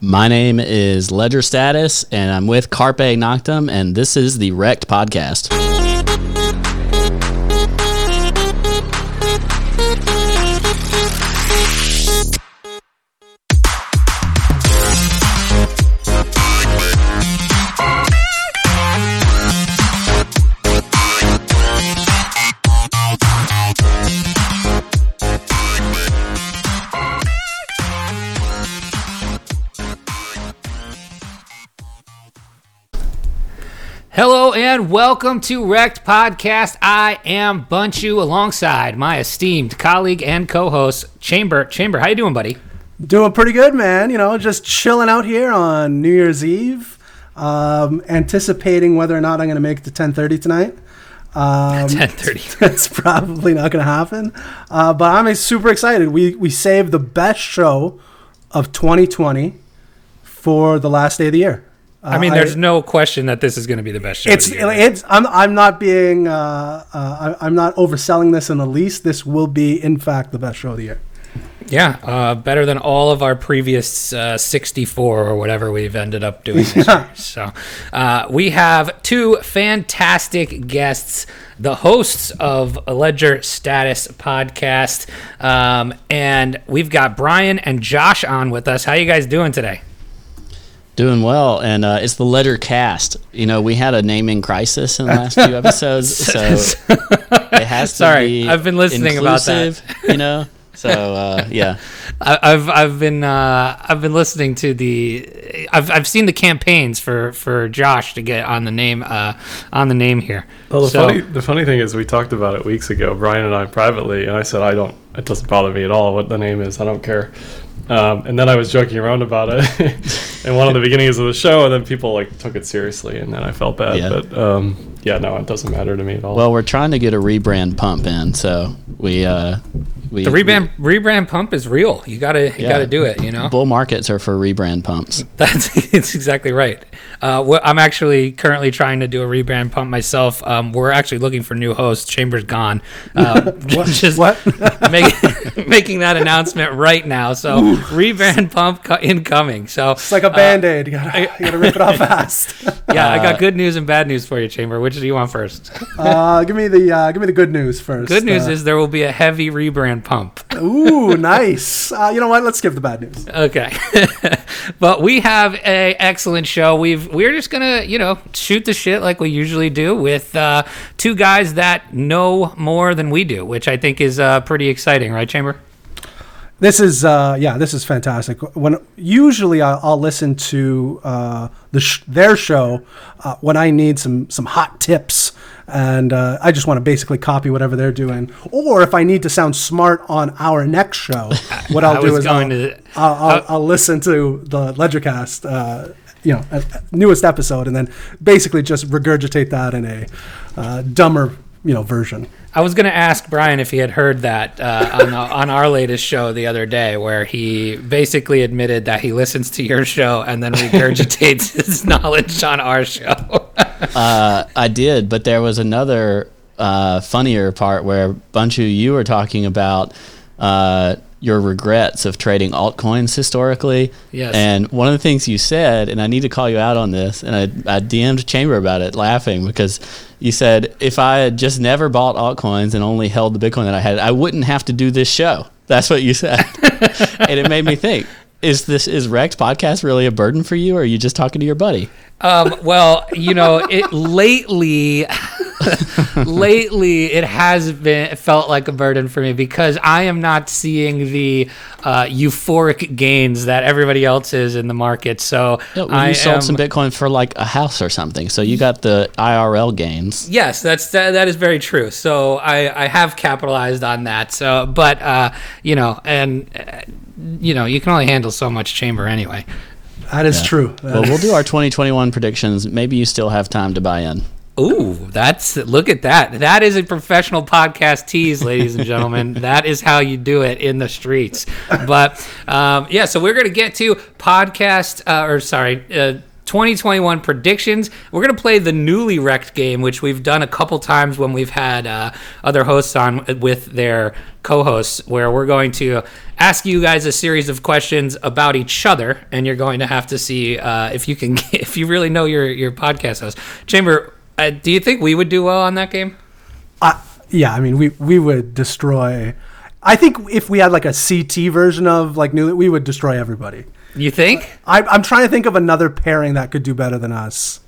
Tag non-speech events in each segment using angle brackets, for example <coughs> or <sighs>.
My name is Ledger Status, and I'm with Carpe Noctom, and this is the Rekt Podcast. And welcome to Rekt Podcast. I am Bunchu alongside my esteemed colleague and co-host Chamber. Chamber, how you doing, buddy? Doing pretty good, man. You know, just chilling out here on New Year's Eve, um, anticipating whether or not I'm going to make it to 10:30 tonight. Um, <laughs> Ten thirty. <laughs> That's probably not going to happen, uh, but I'm super excited. We we saved the best show of 2020 for the last day of the year. Uh, I mean, there's no question that this is going to be the best show. It's of the year. it's I'm I'm not being uh, uh, I, I'm not overselling this in the least. This will be in fact the best show of the year. yeah, uh, better than all of our previous uh, 64 or whatever we've ended up doing this year. <laughs> So uh, we have two fantastic guests, the hosts of Ledger Status podcast, um, and we've got Brian and Josh on with us. How you guys doing today? Doing well, and uh, it's the Ledger Cast. You know, we had a naming crisis in the last few <laughs> episodes, so <laughs> it has to Sorry, be. I've been listening about that. You know, so uh, <laughs> yeah, I- I've I've been uh, I've been listening to the I've I've seen the campaigns for for Josh to get on the name uh, on the name here. Well, the So- funny the funny thing is, we talked about it weeks ago, Brian and I privately, and I said I don't. It doesn't bother me at all what the name is. I don't care. Um, and then I was joking around about it <laughs> in one of the <laughs> beginnings of the show, and then people like took it seriously, and then I felt bad. Yeah. But um, yeah, no, it doesn't matter to me at all. well, we're trying to get a rebrand pump in, so we uh, we The rebrand rebrand pump is real. You gotta you Yeah. gotta do it. You know bull markets are for rebrand pumps. <laughs> that's it's exactly right. Uh, wh- I'm actually currently trying to do a rebrand pump myself. Um, we're actually looking for new hosts. Chambers gone. Uh, just <laughs> What? <laughs> make, making that announcement right now. So rebrand pump co- incoming. So It's like a band aid. You gotta, you gotta rip it off fast. yeah, I got good news and bad news for you, Chamber. Which do you want first? <laughs> Uh, give me the uh, give me the good news first. Good news Uh, is there will be a heavy rebrand pump. ooh, <laughs> nice. Uh, you know what? Let's skip the bad news. Okay, <laughs> but we have a excellent show. We've we're just gonna you know shoot the shit like we usually do with uh, two guys that know more than we do, which I think is uh, pretty exciting, right, Chamber? This is uh, yeah, this is fantastic. When usually I'll, I'll listen to uh, the sh- their show uh, when I need some some hot tips, and uh, I just want to basically copy whatever they're doing. Or if I need to sound smart on our next show, <laughs> what I'll do is I'll, to- I'll, I'll, I'll listen to the Ledgercast. Uh, you know, uh, newest episode, and then basically just regurgitate that in a uh, dumber, you know, version. I was going to ask Brian if he had heard that uh, on, the, on our latest show the other day, where he basically admitted that he listens to your show and then regurgitates <laughs> his knowledge on our show. <laughs> Uh, I did, but there was another uh, funnier part where Bunchu, you were talking about uh, your regrets of trading altcoins historically. Yes. And one of the things you said, and I need to call you out on this, and I, I DM'd Chamber about it, laughing because you said if I had just never bought altcoins and only held the Bitcoin that I had, I wouldn't have to do this show. <laughs> That's what you said, <laughs> and it made me think. Is this is Rekt podcast really a burden for you, or are you just talking to your buddy? Um, well, you know, it lately, <laughs> <laughs> lately it has been felt like a burden for me because I am not seeing the uh, euphoric gains that everybody else is in the market. So Yeah, well, I you sold am, some Bitcoin for like a house or something, so you got the IRL gains. Yes, that's that, that is very true. So I, I have capitalized on that. So, but uh, you know, and uh, you know, you can only handle so much chamber anyway. That is true. Well, we'll do our 2021 predictions. Maybe you still have time to buy in. Ooh, that's look at that. That is a professional podcast tease, ladies and gentlemen. <laughs> that is how you do it in the streets. But um, yeah, so we're gonna get to podcast uh, or sorry. Uh, 2021 predictions. We're going to play the newly Rekt game, which we've done a couple times when we've had uh, other hosts on with their co hosts, where we're going to ask you guys a series of questions about each other, and you're going to have to see uh, if you can, <laughs> if you really know your, your podcast host. Chamber, uh, do you think we would do well on that game? I, yeah, I mean, we we would destroy. I think if we had like a CT version of like new, we would destroy everybody. You think? I, I'm trying to think of another pairing that could do better than us.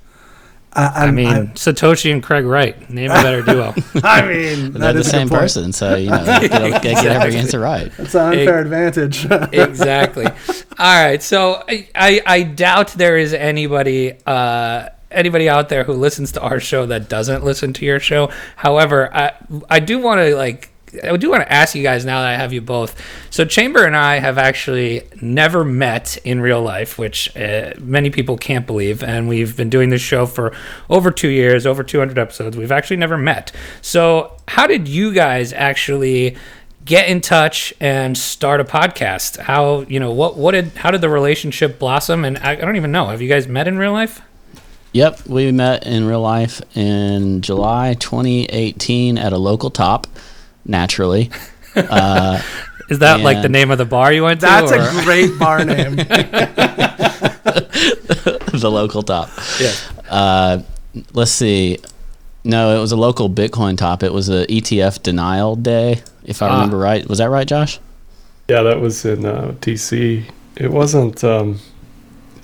Uh, I mean, Satoshi and Craig Wright. Name a better duo. <laughs> I mean, They're that the is same person, so you know, they get, get every answer right. It's an unfair advantage. <laughs> exactly. All right. So I, I, I doubt there is anybody uh, anybody out there who listens to our show that doesn't listen to your show. However, I I do want to like I do want to ask you guys now that I have you both. So Chamber and I have actually never met in real life, which uh, many people can't believe. And we've been doing this show for over two years, over 200 episodes. We've actually never met. So how did you guys actually? get in touch and start a podcast how you know what what did how did the relationship blossom and I, I don't even know have you guys met in real life Yep, we met in real life in July 2018 at a local top, naturally. <laughs> Uh, is that like the name of the bar you went to That's or- a great bar <laughs> name. <laughs> the local top. yeah Uh, let's see. No, it was a local Bitcoin top. It was a ETF denial day, if I Ah. remember right. Was that right, Josh? Yeah, that was in uh, TC. It wasn't. Um,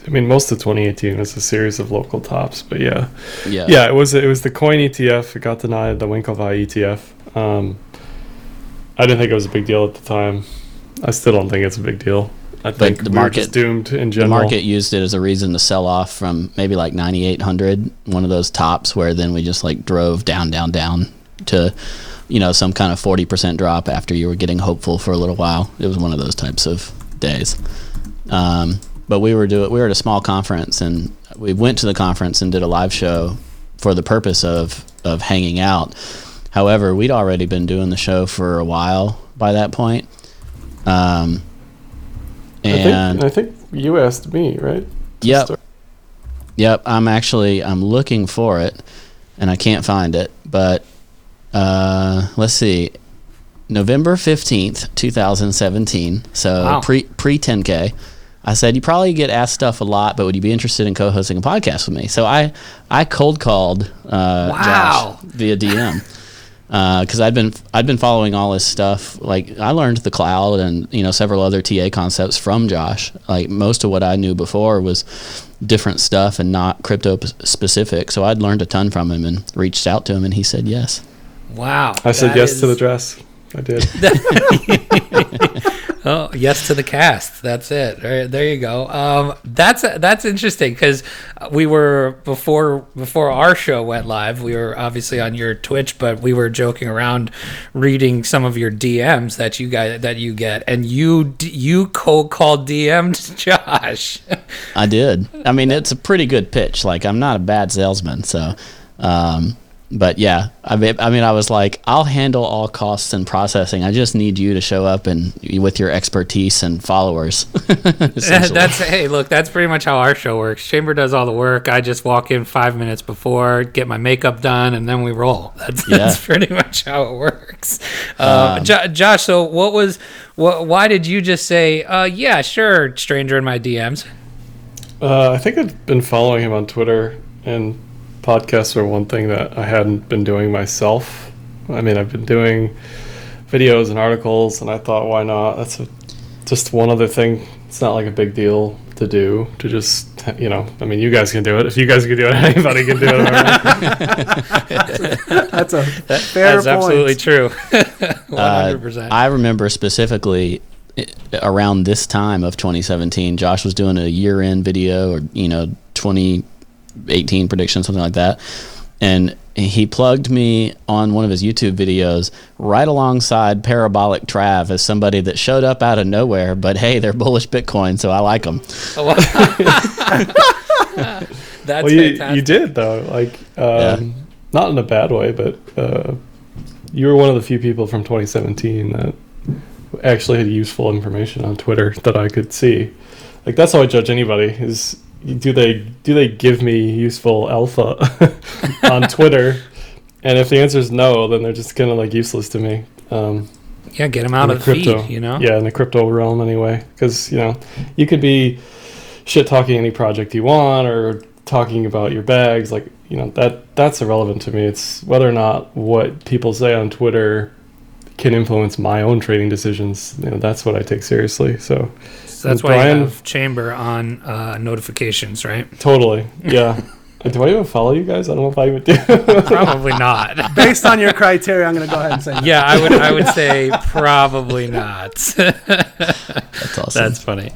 I mean, most of 2018 was a series of local tops, but yeah, Yeah. yeah, it was. It was the coin ETF. It got denied. The Winklevi ETF. Um, I didn't think it was a big deal at the time. I still don't think it's a big deal. I think the we market- doomed in The general. market used it as a reason to sell off from maybe like 9,800, one of those tops where then we just like drove down, down, down to, you know, some kind of 40% drop after you were getting hopeful for a little while. It was one of those types of days. Um, but we were doing, we were at a small conference and we went to the conference and did a live show for the purpose of, of hanging out. However, we'd already been doing the show for a while by that point. Um, I and think. I think you asked me, right? Yep. start? Yep, I'm actually I'm looking for it, and I can't find it. But uh, let's see, November fifteenth, two thousand seventeen. So Wow. pre pre 10k. I said you probably get asked stuff a lot, but would you be interested in co-hosting a podcast with me? So I I cold called uh, Wow. Josh via DM because I'd been I'd been following all his stuff. Like I learned the cloud and you know several other TA concepts from Josh. Like most of what I knew before was different stuff and not crypto p- specific. So I'd learned a ton from him and reached out to him, and he said yes. wow I said That yes to the dress. I did. <laughs> <laughs> Oh, yes to the cast. That's it. Right, there you go. Um, that's that's interesting because we were before before our show went live. We were obviously on your Twitch, but we were joking around, reading some of your DMs that you guys that you get, and you you cold called DM'd <laughs> Josh. I did. I mean, it's a pretty good pitch. Like I'm not a bad salesman, so. Um, but yeah, I mean, I mean, I was like, I'll handle all costs and processing. I just need you to show up and with your expertise and followers. <laughs> <laughs> that's hey, look, that's pretty much how our show works. Chamber does all the work. I just walk in five minutes before, get my makeup done, and then we roll. <laughs> That's, Yeah. that's pretty much how it works. Uh, Jo- Josh, so what was, what, why did you just say, uh, yeah, sure, stranger in my DMs? Uh, I think I've been following him on Twitter, and podcasts are one thing that I hadn't been doing myself. I mean, I've been doing videos and articles, and I thought, why not? That's a, just one other thing. It's not like a big deal to do. To just, you know, I mean, you guys can do it. If you guys can do it, <laughs> anybody can do it. right? <laughs> That's a fair That's point. absolutely true. <laughs> Uh, 100%. I remember specifically around this time of 2017, Josh was doing a year-end video or you know 2018 prediction, something like that, and he plugged me on one of his YouTube videos right alongside Parabolic Trav as somebody that showed up out of nowhere. But hey, they're bullish Bitcoin, so I like them. <laughs> <laughs> that's well, you, fantastic. you did though. Like, um, Yeah. not in a bad way, but uh, you were one of the few people from 2017 that actually had useful information on Twitter that I could see. Like, that's how I judge anybody. Is do they do they give me useful alpha <laughs> on Twitter? and if the answer is no, then they're just kind of like useless to me. Um, Yeah, get them out of the crypto, feed, you know? Yeah, in the crypto realm anyway, because you know, you could be shit talking any project you want or talking about your bags, like you know that that's irrelevant to me. It's whether or not what people say on Twitter can influence my own trading decisions. You know, that's what I take seriously. So So that's And why Brian- you have Chamber on uh, notifications, right? totally, <laughs> yeah. do I even follow you guys? I don't know if I even do. Probably not. <laughs> Based on your criteria, I'm going to go ahead and say no. yeah, I would I would <laughs> say probably not. That's awesome. That's funny.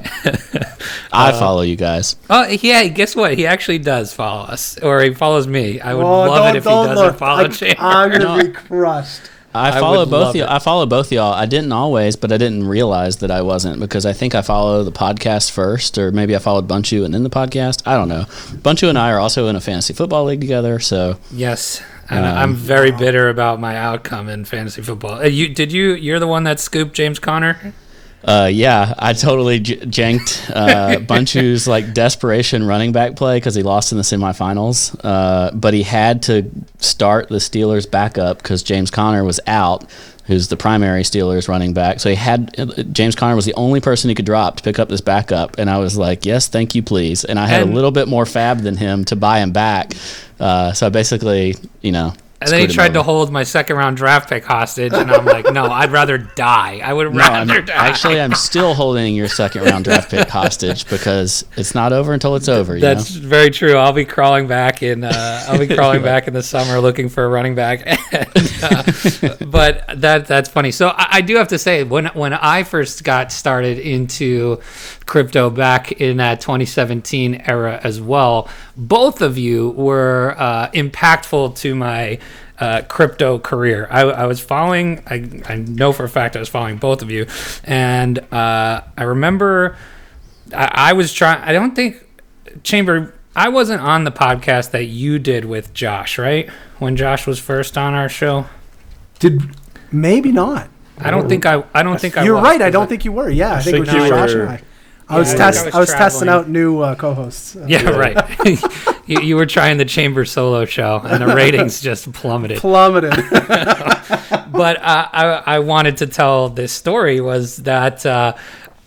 I follow you guys. Oh yeah, guess what? He actually does follow us, or he follows me. I would Oh, love it if he doesn't look. follow I, Chamber. I'm going to be crushed. I I follow would both y'all. it. I follow both y'all. I didn't always, but I didn't realize that I wasn't because I think I follow the podcast first, or maybe I followed Bunchu and then the podcast. I don't know. Bunchu and I are also in a fantasy football league together, so Yes, and Um, I'm very bitter about my outcome in fantasy football. Uh, you did you? You're the one that scooped James Conner. Uh, yeah, I totally j- janked uh, <laughs> Bunchu's like desperation running back play because he lost in the semifinals. Uh, but he had to start the Steelers backup because James Conner was out, who's the primary Steelers running back. So he had James Conner was the only person he could drop to pick up this backup, and I was like, yes, thank you, please. And I had And- a little bit more fab than him to buy him back. Uh, so I basically, you know. And then he tried to hold my second round draft pick hostage, and I'm like, no, I'd rather die. I would No, I'm, rather die. actually, I'm still holding your second round draft pick hostage because it's not over until it's over. You That's know? very true. I'll be crawling back in. Uh, I'll be crawling back in the summer looking for a running back. <laughs> And, uh, but that that's funny. So I, I do have to say, when when I first got started into crypto back in that 2017 era as well, both of you were uh, impactful to my. Uh, crypto career. I, I was following. I, I know for a fact I was following both of you, and uh, I remember I, I was trying. I don't think Chamber. I wasn't on the podcast that you did with Josh, right? When Josh was first on our show. Did maybe not. I don't think I. I don't think I. You're was, right. I don't think you were. Yeah, I, think, it was you Josh were- and I. I was I test. I was I was testing out new uh, co-hosts. Uh, Yeah, right. <laughs> you, you were trying the Chamber solo show, and the ratings <laughs> just plummeted. plummeted. <laughs> but uh, I, I wanted to tell this story was that uh,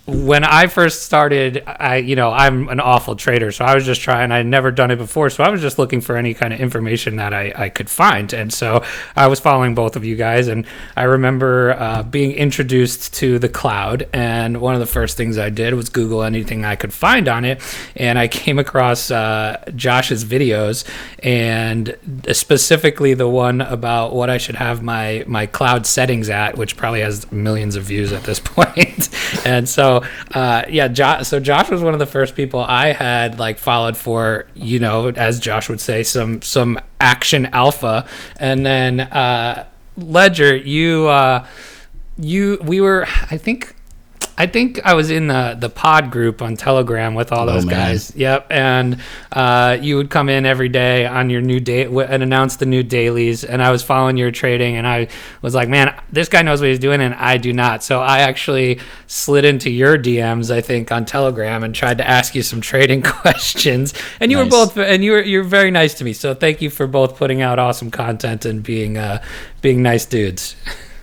when I first started, I you know I'm an awful trader, so I was just trying. I'd never done it before, so I was just looking for any kind of information that I, I could find, and so I was following both of you guys, and I remember uh, being introduced to the cloud, and one of the first things I did was Google anything I could find on it, and I came across uh, Josh's videos, and specifically the one about what I should have my my cloud settings at, which probably has millions of views at this <laughs> point. and so, uh, yeah. So Josh was one of the first people I had like followed for, you know, as Josh would say, some some action alpha, and then uh, Ledger, you. Uh, you we were i think i think i was in the the pod group on telegram with all Oh, those man. guys yep and uh, you would come in every day on your new date and announce the new dailies and i was following your trading and i was like man this guy knows what he's doing and i do not so i actually slid into your dms i think on telegram and tried to ask you some trading <laughs> questions and you Nice. were both and you were you're very nice to me so thank you for both putting out awesome content and being uh being nice dudes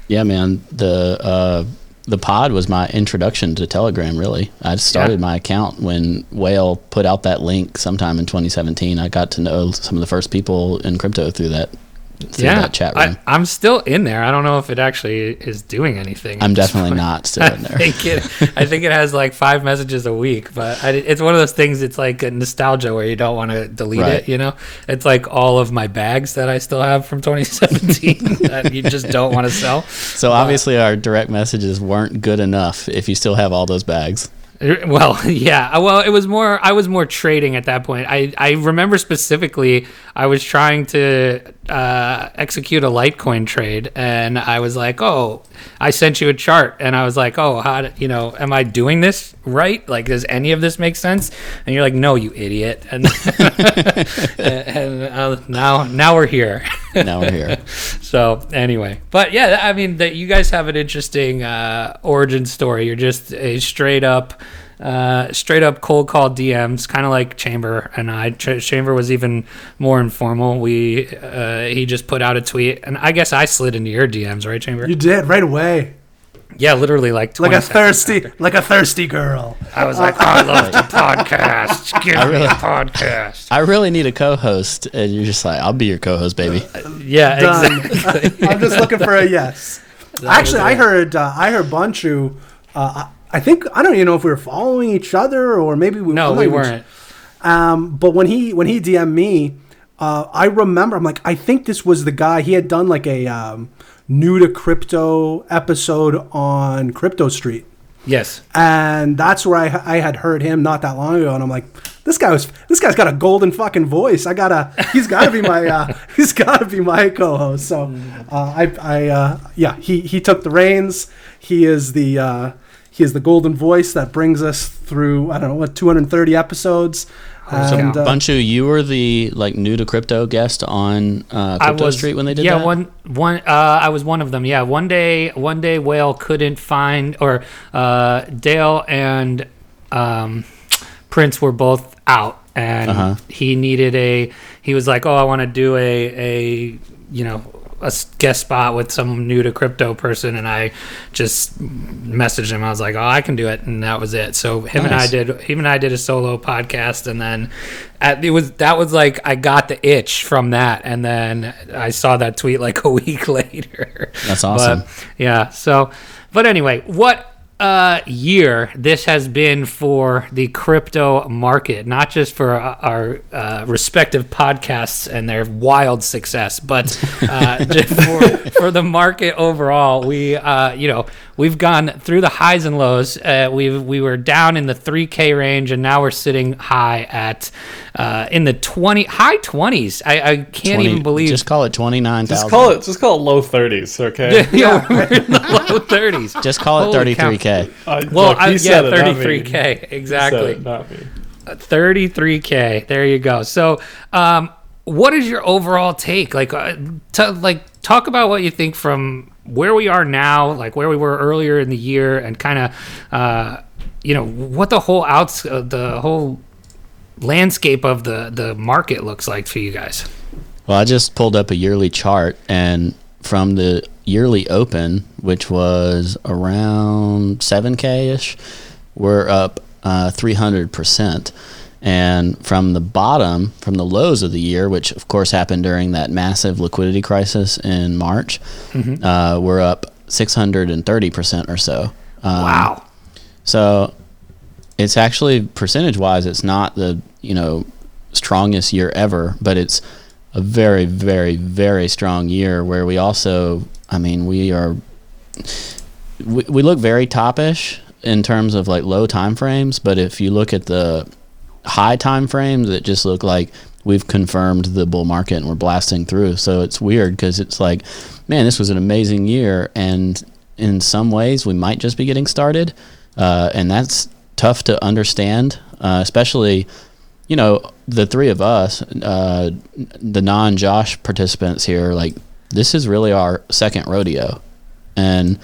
Yeah, man. The uh, the pod was my introduction to Telegram. Really, I started Yeah. my account when Whale put out that link sometime in 2017. I got to know some of the first people in crypto through that through that chat room. I, I'm still in there. I don't know if it actually is doing anything. I, am definitely not still in <laughs> I there. think it. I think it has like five messages a week, but I, it's one of those things. It's like a nostalgia where you don't want to delete Right. it. You know, it's like all of my bags that I still have from 2017 <laughs> that you just don't want to sell. So obviously, our direct messages weren't good enough. If you still have all those bags, er, Well, <laughs> yeah. Uh, well, it was more. I was more trading at that point. I I remember specifically. I was trying to uh, execute a Litecoin trade, and I was like, "Oh, I sent you a chart," and I was like, "Oh, how? Do, you know, am I doing this right? Like, does any of this make sense?" And you're like, "No, you idiot." And <laughs> and uh, now now we're here. now we're here. <laughs> So anyway, but yeah, I mean that you guys have an interesting uh, origin story. You're just a straight up uh, straight up cold call DMs, kind of like Chamber and I. Ch- Chamber was even more informal. We uh, he just put out a tweet, and I guess I slid into your DMs, right, Chamber? You did right away, yeah, literally like 20 like a thirsty, after. like a thirsty girl. I was like, I love the podcast. <laughs> Give me a podcast. I really need a co-host, and you're just like, I'll be your co-host, baby. Yeah, Done. exactly. <laughs> I'm just looking for a yes. Actually, I heard uh, I heard Bunchu. Uh, I think I don't even know if we were following each other or maybe we. No, we weren't. Um, but when he when he DM'd me, uh, I remember I'm like I think this was the guy. He had done like a um, new to crypto episode on Crypto Street, Yes. and that's where I I had heard him not that long ago, and I'm like. This guy was. This guy's got a golden fucking voice. I gotta. He's gotta be my. Uh, <laughs> he's gotta be my co-host. So, uh, I. I. Uh, yeah. He. He took the reins. He is the. He is the golden voice that brings us through. I don't know what 230 episodes. And, uh, Bunchu, you were the like new to crypto guest on uh, I Crypto was Street when they did yeah, that. Yeah, one one uh, I was one of them. Yeah, one day one day Whale couldn't find or uh, Dale and um, Prince were both out, and Uh-huh. he needed a. He was like, "Oh, I want to do a a you know." A guest spot with some new to crypto person, and I just messaged him. I was like, "Oh, I can do it," and that was it. So him and I did. Him and I did a solo podcast, and then at, it was that was like I got the itch from that, and then I saw that tweet like <laughs> a week later. That's awesome. But, yeah. So, but anyway, what uh, year this has been for the crypto market, not just for our, our uh, respective podcasts and their wild success, but uh, <laughs> for, for the market overall. We, uh, you know, we've gone through the highs and lows. Uh, we we were down in the 3K range, and now we're sitting high at uh, in the 20 high 20s. I, I can't 20 even believe. Just call it twenty nine Just call it. Just call it low thirties. Okay. <laughs> yeah, we're in the low <laughs> 30s. Just call it Holy thirty cow. three k. Uh, Well, look, I, yeah, said it, not me. 33k exactly. it, 33k. There you go. So, um, what is your overall take? Like, uh, t- like talk about what you think from where we are now, like where we were earlier in the year, and kind of, uh, you know, what the whole outs, uh, the whole landscape of the the market looks like for you guys. Well, I just pulled up a yearly chart, and from the yearly open, which was around 7K ish, we're up uh, 300%. And from the bottom, from the lows of the year, which of course happened during that massive liquidity crisis in March, uh, we're up 630% or so. Um, Wow. so it's actually percentage wise, it's not the you know strongest year ever, but it's a very, very, very strong year where we also, I mean, we are we, we look very topish in terms of like low time frames, but if you look at the high time frames, that just look like we've confirmed the bull market and we're blasting through. So it's weird because it's like, man, this was an amazing year, and in some ways we might just be getting started, uh, and that's tough to understand, uh, especially you know the three of us, uh, the non-Josh participants here. Like this is really our second rodeo, and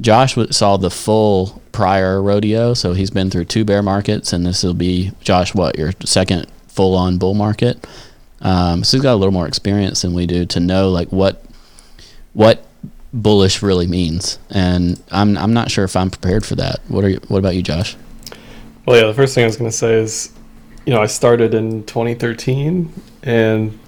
Josh saw the full prior rodeo, so he's been through two bear markets, and this will be Josh. What your second full-on bull market? Um, so he's got a little more experience than we do to know like what what bullish really means, and I'm I'm not sure if I'm prepared for that. What are you, what about you, Josh? Well, yeah. The first thing I was going to say is, you know, I started in 2013, and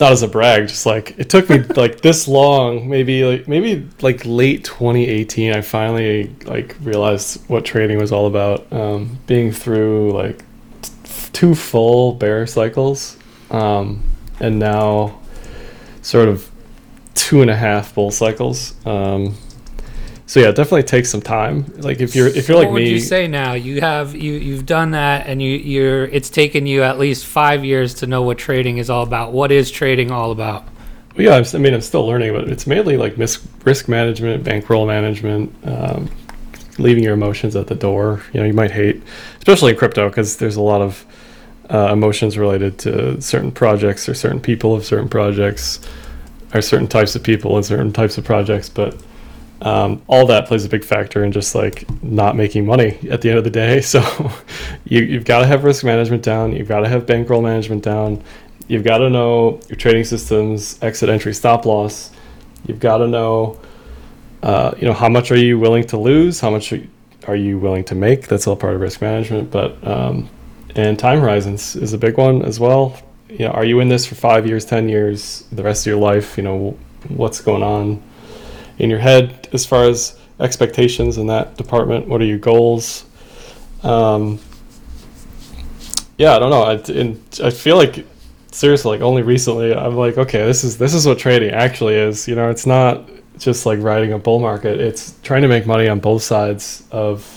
not as a brag, just like it took me like this long, maybe like maybe like late 2018, I finally like realized what trading was all about. Um, being through like t- two full bear cycles, um, and now sort of two and a half bull cycles. Um, so yeah, it definitely takes some time. Like if you're if you're like what would me, you say now? You have you you've done that, and you you're it's taken you at least five years to know what trading is all about. What is trading all about? Well, yeah, I'm, I mean, I'm still learning, but it's mainly like mis- risk management, bankroll management, um, leaving your emotions at the door. You know, you might hate, especially in crypto, because there's a lot of uh, emotions related to certain projects or certain people of certain projects, or certain types of people and certain types of projects. But um, all that plays a big factor in just like not making money at the end of the day. <laughs> So you, you've got to have risk management down. You've got to have bankroll management down. You've got to know your trading systems, exit, entry, stop loss. You've got to know, uh, you know, how much are you willing to lose? How much are you willing to make? That's all part of risk management. But um, and time horizons is a big one as well. You know, are you in this for five years, ten years, the rest of your life? You know, what's going on in your head as far as expectations in that department? What are your goals? Um, yeah, I don't know. I, and I feel like seriously, like only recently, I'm like, okay, this is this is what trading actually is. You know, it's not just like riding a bull market. It's trying to make money on both sides of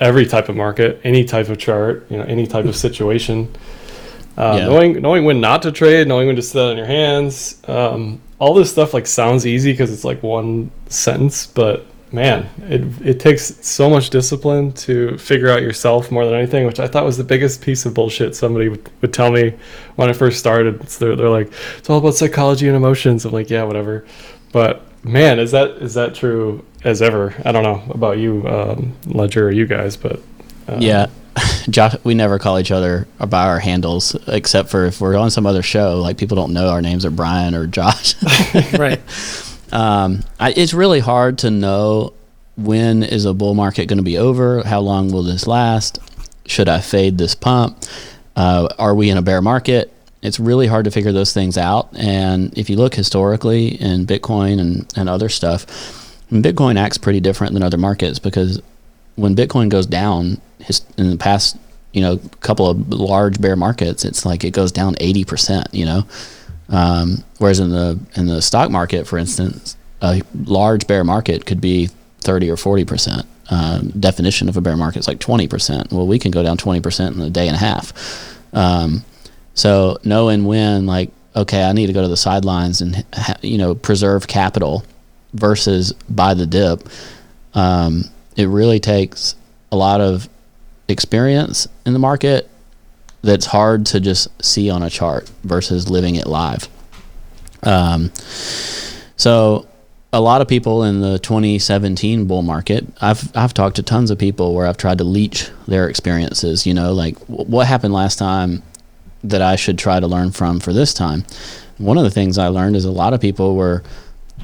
every type of market, any type of chart, you know, any type of situation. Uh, yeah. Knowing knowing when not to trade, knowing when to sit on your hands, um, all this stuff like sounds easy because it's like one sentence, but man, it it takes so much discipline to figure out yourself more than anything, which I thought was the biggest piece of bullshit somebody would, would tell me when I first started. So they're, they're like, it's all about psychology and emotions. I'm like, yeah, whatever. But man, is that is that true as ever? I don't know about you, um, Ledger, or you guys, but uh, yeah. Josh, we never call each other by our handles, except for if we're on some other show. Like people don't know our names are Brian or Josh. <laughs> right. <laughs> Um, I, it's really hard to know when is a bull market going to be over. How long will this last? Should I fade this pump? Uh, are we in a bear market? it's really hard to figure those things out. And if you look historically in Bitcoin and, and other stuff, Bitcoin acts pretty different than other markets because when Bitcoin goes down his, in the past, you know, couple of large bear markets, it's like it goes down 80%, you know. Um, whereas in the in the stock market, for instance, a large bear market could be 30 or 40%. Um, definition of a bear market is like 20%. Well, we can go down 20% in a day and a half. Um, so knowing when, like, okay, I need to go to the sidelines and you know preserve capital versus buy the dip, um, it really takes a lot of experience in the market that's hard to just see on a chart versus living it live. Um, so a lot of people in the 2017 bull market, I've I've talked to tons of people where I've tried to leech their experiences. You know, like what happened last time that I should try to learn from for this time. One of the things I learned is a lot of people were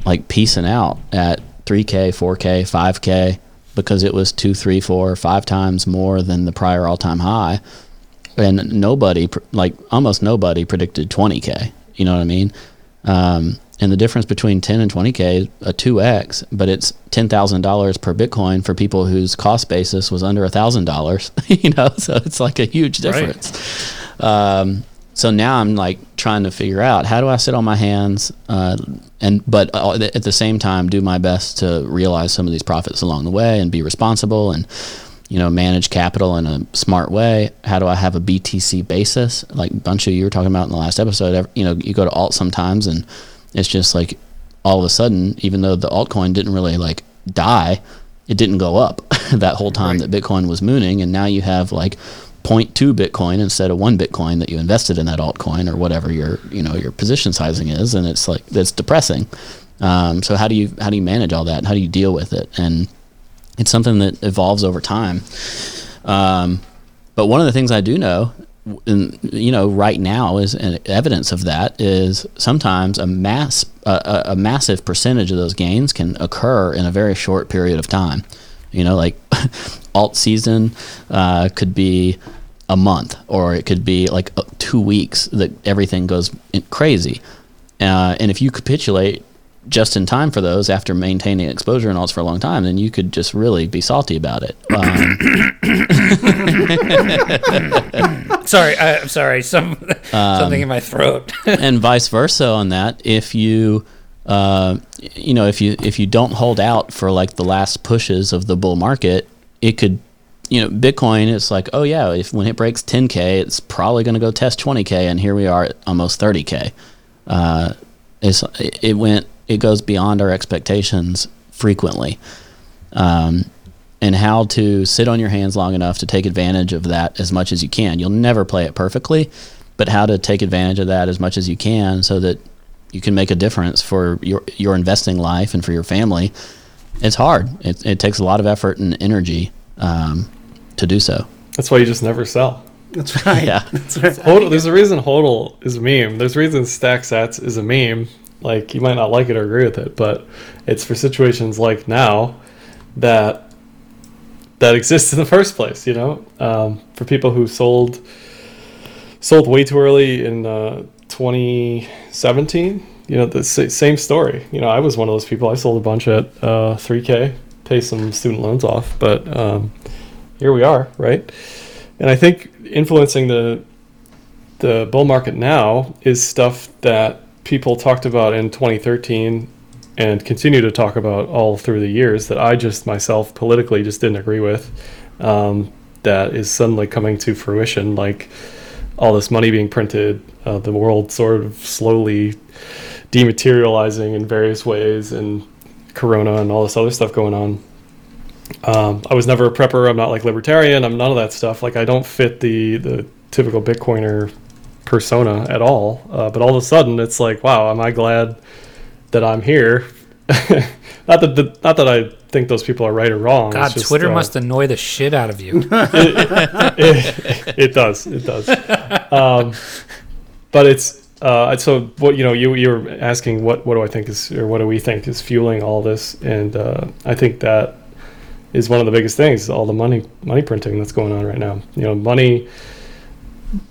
like piecing out at 3K, 4K, 5K because it was two, three, four, five times more than the prior all time high. And nobody, like almost nobody, predicted 20K. You know what I mean? Um, and the difference between 10 and 20K is a 2X, but it's $10,000 per Bitcoin for people whose cost basis was under $1,000. <laughs> you know, so it's like a huge difference. Right. Um, so now I'm like trying to figure out how do I sit on my hands, uh, and but uh, at the same time do my best to realize some of these profits along the way and be responsible and you know manage capital in a smart way. How do I have a BTC basis? Like a bunch of you were talking about in the last episode. You know, you go to alt sometimes and it's just like all of a sudden, even though the altcoin didn't really like die, it didn't go up <laughs> that whole time right. that Bitcoin was mooning, and now you have like 0.2 Bitcoin instead of one Bitcoin that you invested in that altcoin or whatever your you know your position sizing is, and it's like that's depressing. Um, so how do you how do you manage all that? How do you deal with it? And it's something that evolves over time. Um, but one of the things I do know, and you know, right now is evidence of that is sometimes a mass a, a massive percentage of those gains can occur in a very short period of time. You know, like <laughs> alt season uh, could be a month, or it could be like uh, two weeks that everything goes crazy. Uh, and if you capitulate just in time for those after maintaining exposure and alts for a long time, then you could just really be salty about it. Um, <laughs> sorry, I, am sorry. Some um, something in my throat. <laughs> and vice versa on that. If you uh, you know, if you if you don't hold out for like the last pushes of the bull market, it could you know, Bitcoin, it's like, oh yeah, if when it breaks 10k, it's probably going to go test 20k, and here we are at almost 30k. Uh, it's it went it goes beyond our expectations frequently, um, and how to sit on your hands long enough to take advantage of that as much as you can. You'll never play it perfectly, but how to take advantage of that as much as you can, so that you can make a difference for your your investing life and for your family. It's hard. It, it takes a lot of effort and energy um, to do so. That's why you just never sell. That's right. Yeah. <laughs> That's right. Hodl, there's a reason hodl is a meme. There's a reason stack sats is a meme. Like you might not like it or agree with it, but it's for situations like now that that exists <laughs> in the first place. You know, um, for people who sold sold way too early in uh, 2017. You know, the same story. You know, I was one of those people. I sold a bunch at uh, 3K, pay some student loans off, but um, here we are, right? And I think influencing the the bull market now is stuff that people talked about in 2013 and continue to talk about all through the years that I just myself politically just didn't agree with. Um, that is suddenly coming to fruition, like all this money being printed, uh, the world sort of slowly dematerializing in various ways, and Corona and all this other stuff going on. Um, I was never a prepper. I'm not like libertarian. I'm none of that stuff. Like I don't fit the the typical Bitcoiner persona at all. Uh, but all of a sudden, it's like, wow, am I glad that I'm here? <laughs> not that the, not that I think those people are right or wrong. God, just, Twitter uh, must annoy the shit out of you. <laughs> it does. It does. Um, but it's uh, so what you know. You you were asking what what do I think is or what do we think is fueling all this, and uh, I think that is one of the biggest things. All the money money printing that's going on right now. You know, money.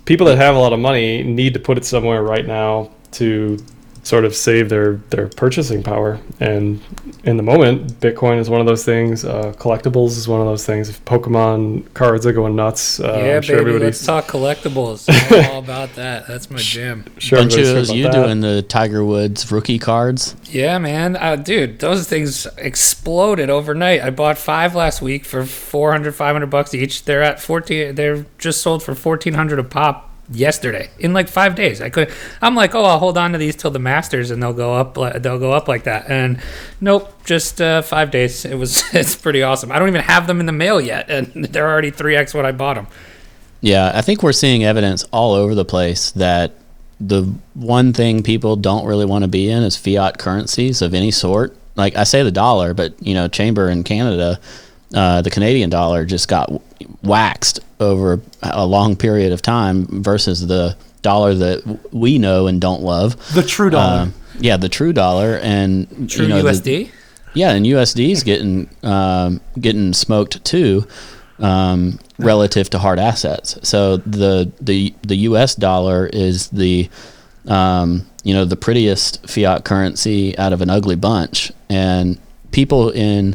People that have a lot of money need to put it somewhere right now to sort of save their their purchasing power. And in the moment, Bitcoin is one of those things. Uh, collectibles is one of those things. If Pokemon cards are going nuts, uh, yeah, I'm sure baby, let's talk collectibles. <laughs> I'm all about that. That's my jam. <laughs> sure Bunch of everybody's heard those you that. doing the Tiger Woods rookie cards. Yeah, man, uh, dude, those things exploded overnight. I bought five last week for 400, 500 bucks each. They're at fourteen. They're just sold for fourteen hundred a pop yesterday in like five days. I could. I'm like, oh, I'll hold on to these till the Masters, and they'll go up. They'll go up like that. And nope, just uh, five days. It was. <laughs> It's pretty awesome. I don't even have them in the mail yet, and <laughs> they're already three x what I bought them. Yeah, I think we're seeing evidence all over the place that the one thing people don't really want to be in is fiat currencies of any sort. Like I say the dollar, but you know, Chamber in Canada, uh, the Canadian dollar just got waxed over a long period of time versus the dollar that we know and don't love. The true dollar. Um, yeah, the true dollar and True you know, the- USD. yeah, and USD's getting um, getting smoked too, um, relative to hard assets. So the the the U.S. dollar is the um, you know the prettiest fiat currency out of an ugly bunch, and people in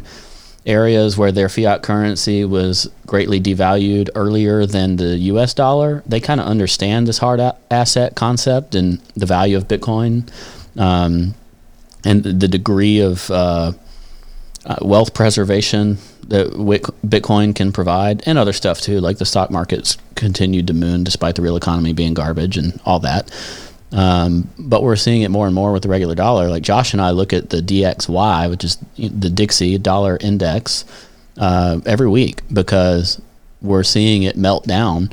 areas where their fiat currency was greatly devalued earlier than the US dollar, they kind of understand this hard a- asset concept and the value of Bitcoin um, and the degree of uh, uh, wealth preservation that Bitcoin can provide, and other stuff too, like the stock market's continued to moon despite the real economy being garbage and all that. Um, but we're seeing it more and more with the regular dollar. Like Josh and I look at the DXY, which is the Dixie dollar index, uh, every week because we're seeing it melt down.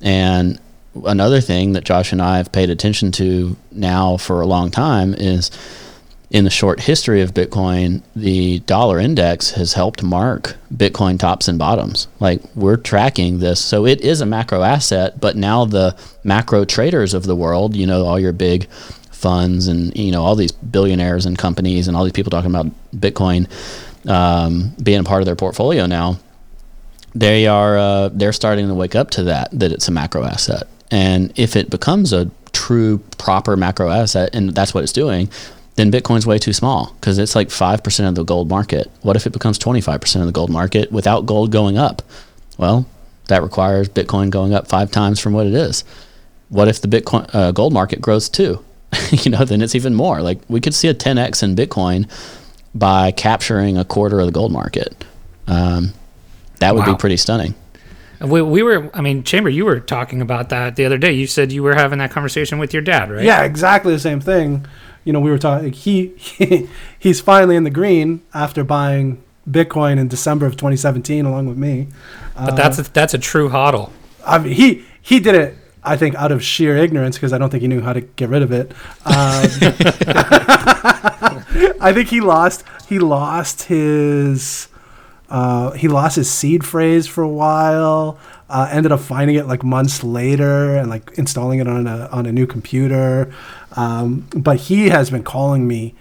And another thing that Josh and I have paid attention to now for a long time is in the short history of Bitcoin, the dollar index has helped mark Bitcoin tops and bottoms. Like we're tracking this. So it is a macro asset, but now the macro traders of the world, you know, all your big funds and, you know, all these billionaires and companies and all these people talking about Bitcoin um, being a part of their portfolio now, they are uh, they're starting to wake up to that that it's a macro asset and if it becomes a true proper macro asset and that's what it's doing then bitcoin's way too small because it's like 5% of the gold market what if it becomes 25% of the gold market without gold going up well that requires bitcoin going up five times from what it is what if the bitcoin uh, gold market grows too <laughs> you know then it's even more like we could see a 10x in bitcoin by capturing a quarter of the gold market um, that would Wow. be pretty stunning We, we were, I mean, Chamber, you were talking about that the other day. You said you were having that conversation with your dad, right? Yeah, exactly the same thing. You know, we were talking. He, he <laughs> he's finally in the green after buying Bitcoin in December of 2017, along with me. But that's a, that's a true hodl. I mean, he he did it I think out of sheer ignorance, because I don't think he knew how to get rid of it. Um, <laughs> I think he lost. He lost his. Uh, he lost his seed phrase for a while. Uh, ended up finding it like months later and like installing it on a on a new computer. Um, but he has been calling me.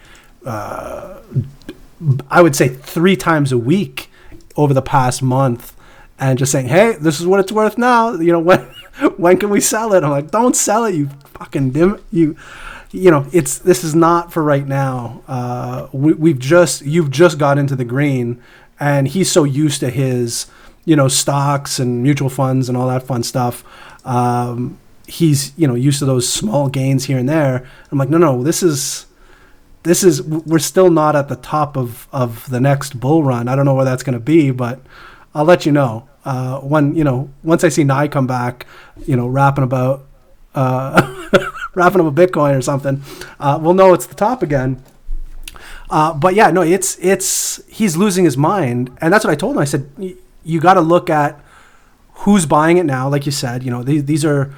Uh, I would say three times a week over the past month, and just saying, "Hey, this is what it's worth now. You know <laughs> when when can we sell it?" I'm like, "Don't sell it, you fucking dim you." You know, it's this is not for right now. Uh, we, we've just you've just got into the green, and he's so used to his you know stocks and mutual funds and all that fun stuff. Um, he's you know used to those small gains here and there. I'm like, no, no, this is this is we're still not at the top of of the next bull run. I don't know where that's going to be, but I'll let you know uh, when you know once I see Nye come back, you know, rapping about uh, <laughs> rapping about Bitcoin or something. Uh, we'll know it's the top again. Uh, but yeah, no, it's it's he's losing his mind, and that's what I told him. I said, "Y- you got to look at who's buying it now. Like you said, you know, these, these are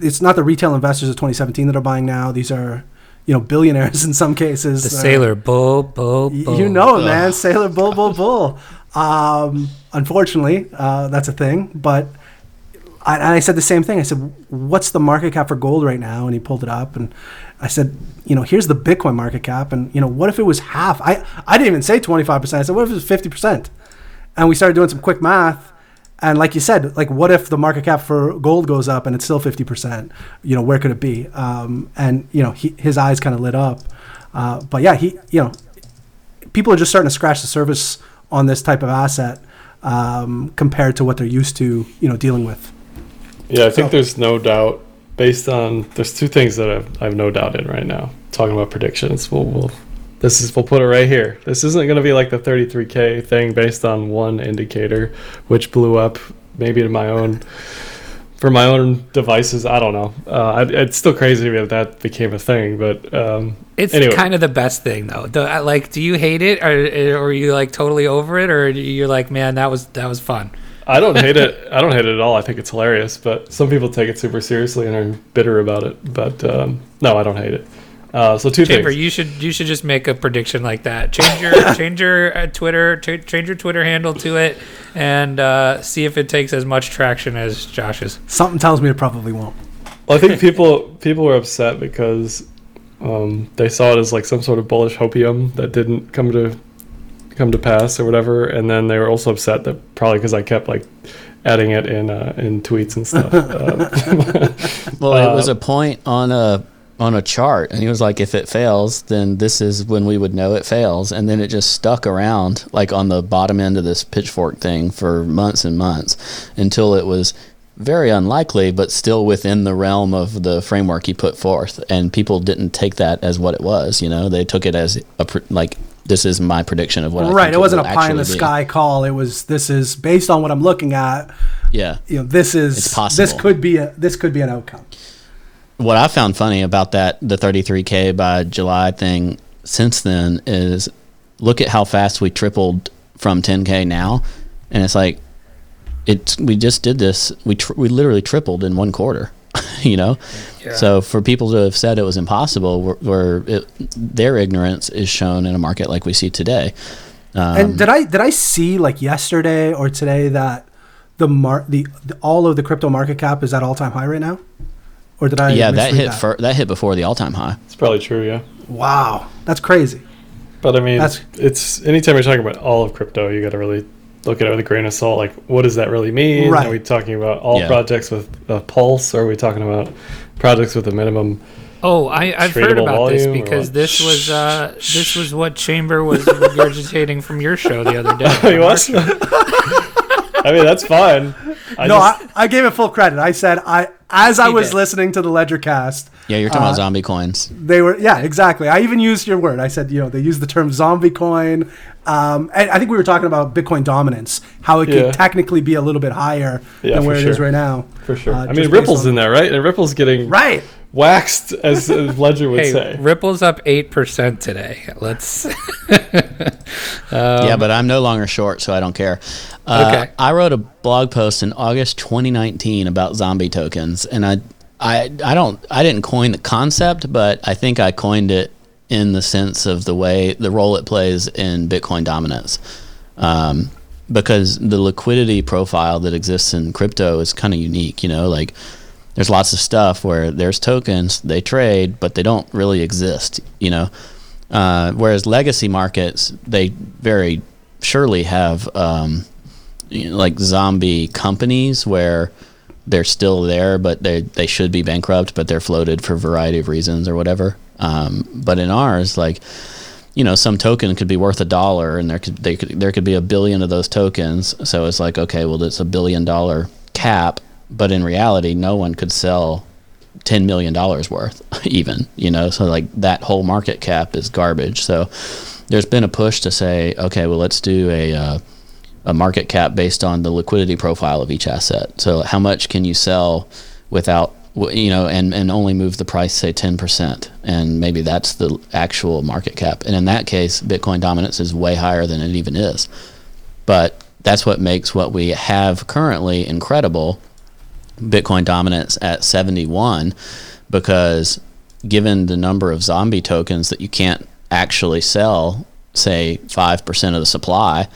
it's not the retail investors of 2017 that are buying now. These are you know billionaires in some cases. The Uh, Saylor bull, bull, bull. You know it, man. Saylor Bull, Bull, Bull. Um, unfortunately, uh, that's a thing. But I, and I said the same thing. I said, "What's the market cap for gold right now?" And he pulled it up, and I said, "You know, here's the Bitcoin market cap, and you know, what if it was half? I I didn't even say 25 percent. I said, what if it was 50 percent? And we started doing some quick math. And like you said, like what if the market cap for gold goes up and it's still 50%? You know, where could it be? Um, and, you know, he, his eyes kind of lit up. Uh, but yeah, he, you know, people are just starting to scratch the surface on this type of asset um, compared to what they're used to, you know, dealing with. Yeah, I think So- there's no doubt based on there's two things that I've, I've no doubt in right now. Talking about predictions, we'll, we'll this is we'll put it right here. This isn't going to be like the 33k thing based on one indicator, which blew up maybe to my own for my own devices. I don't know. Uh, I, it's still crazy to me that that became a thing, but um, It's Anyway. kind of the best thing though. Do, like, do you hate it, or, or are you like totally over it, or you're like, man, that was that was fun. I don't hate it. <laughs> I don't hate it at all. I think it's hilarious, but some people take it super seriously and are bitter about it. But um, no, I don't hate it. Uh, so two Chamber, things. you should you should just make a prediction like that. Change your <laughs> change your uh, Twitter ch- change your Twitter handle to it, and uh, see if it takes as much traction as Josh's. Something tells me it probably won't. Well, I think people people were upset because um, they saw it as like some sort of bullish hopium that didn't come to come to pass or whatever, and then they were also upset that probably because I kept like adding it in uh, in tweets and stuff. uh, <laughs> <laughs> Well, it was Uh, a point on a on a chart, and he was like, "If it fails, then this is when we would know it fails." And then it just stuck around, like on the bottom end of this pitchfork thing, for months and months, until it was very unlikely, but still within the realm of the framework he put forth. And people didn't take that as what it was. You know, they took it as a pr- like this is my prediction of what. I right. think It wasn't a pie in the be." sky call. It was, this is based on what I'm looking at. Yeah. You know, this is, this could be a, this could be an outcome. What I found funny about that the 33k by July thing since then is look at how fast we tripled from 10k now, and it's like it's we just did this we tr- we literally tripled in one quarter, <laughs> you know. So for people to have said it was impossible, where, where their ignorance is shown in a market like we see today. Um, and did I did I see like yesterday or today that the mar the, the all of the crypto market cap is at all time high right now, or did I? yeah, that misread hit fir- that hit before the all time high. it's probably true, yeah. Wow, that's crazy. But I mean, That's- it's anytime you're talking about all of crypto, you got to really look at it with a grain of salt. Like, what does that really mean? Right. Are we talking about all Yeah. projects with a pulse, or are we talking about projects with a minimum? Oh, I, I've heard about this volume or because this was uh, this was what Chamber was <laughs> regurgitating from your show the other day. <laughs> He was? <laughs> I mean, that's fine. I no, just, I, I gave it full credit. I said I as I He was did. listening to the Ledger cast, Yeah, you're talking Uh, about zombie coins. they were yeah exactly. I even used your word. I said you know they used the term zombie coin. Um, and I think we were talking about Bitcoin dominance, how it Yeah. could technically be a little bit higher Yeah, than for where it is right now. for sure. uh, I mean, Ripple's on- in there, right? And Ripple's getting Right. waxed, as, as Ledger would Hey, say. Ripple's up eight percent today. Let's. <laughs> <laughs> yeah, but I'm no longer short, so I don't care. Uh, Okay. I wrote a blog post in August 2019 about zombie tokens, and I, I, I don't, I didn't coin the concept, but I think I coined it in the sense of the way the role it plays in Bitcoin dominance, um, because the liquidity profile that exists in crypto is kind of unique. You know, like there's lots of stuff where there's tokens they trade, but they don't really exist. You know. Uh, whereas legacy markets, they very surely have um, you know, like zombie companies where they're still there, but they they should be bankrupt, but they're floated for a variety of reasons or whatever. Um, but in ours, like you know, some token could be worth a dollar, and there could they could there could be a billion of those tokens. So it's like okay, well, it's a billion dollar cap, but in reality, no one could sell ten million dollars worth, <laughs> even you know. So like that whole market cap is garbage. So there's been a push to say, okay, well, let's do a uh, a market cap based on the liquidity profile of each asset. So how much can you sell without you know, and, and only move the price say ten percent, and maybe that's the actual market cap. And in that case, Bitcoin dominance is way higher than it even is. But that's what makes what we have currently incredible. Bitcoin dominance at 71 because given the number of zombie tokens that you can't actually sell, say 5% of the supply,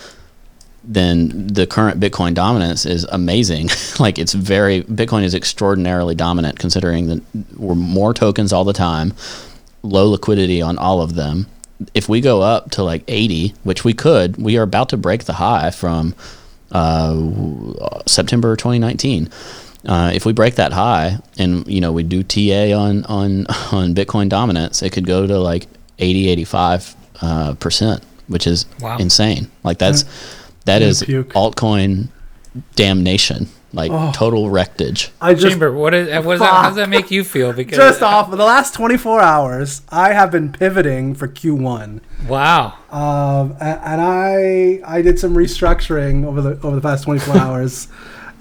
then the current Bitcoin dominance is amazing. <laughs> like it's very Bitcoin is extraordinarily dominant considering that we're more tokens all the time, low liquidity on all of them. If we go up to like 80, which we could, we are about to break the high from uh, September 2019. Uh, if we break that high and you know we do TA on on <laughs> on Bitcoin dominance, it could go to like 80, 85 uh, percent, which is Wow. insane. Like that's that Yeah, is puke. altcoin damnation, like total wreckage. I just Chamber, what is what is that, how does that make you feel? Because just off of the last 24 hours, I have been pivoting for Q1. wow, Um, a- and I I did some restructuring over the over the past 24 <laughs> hours,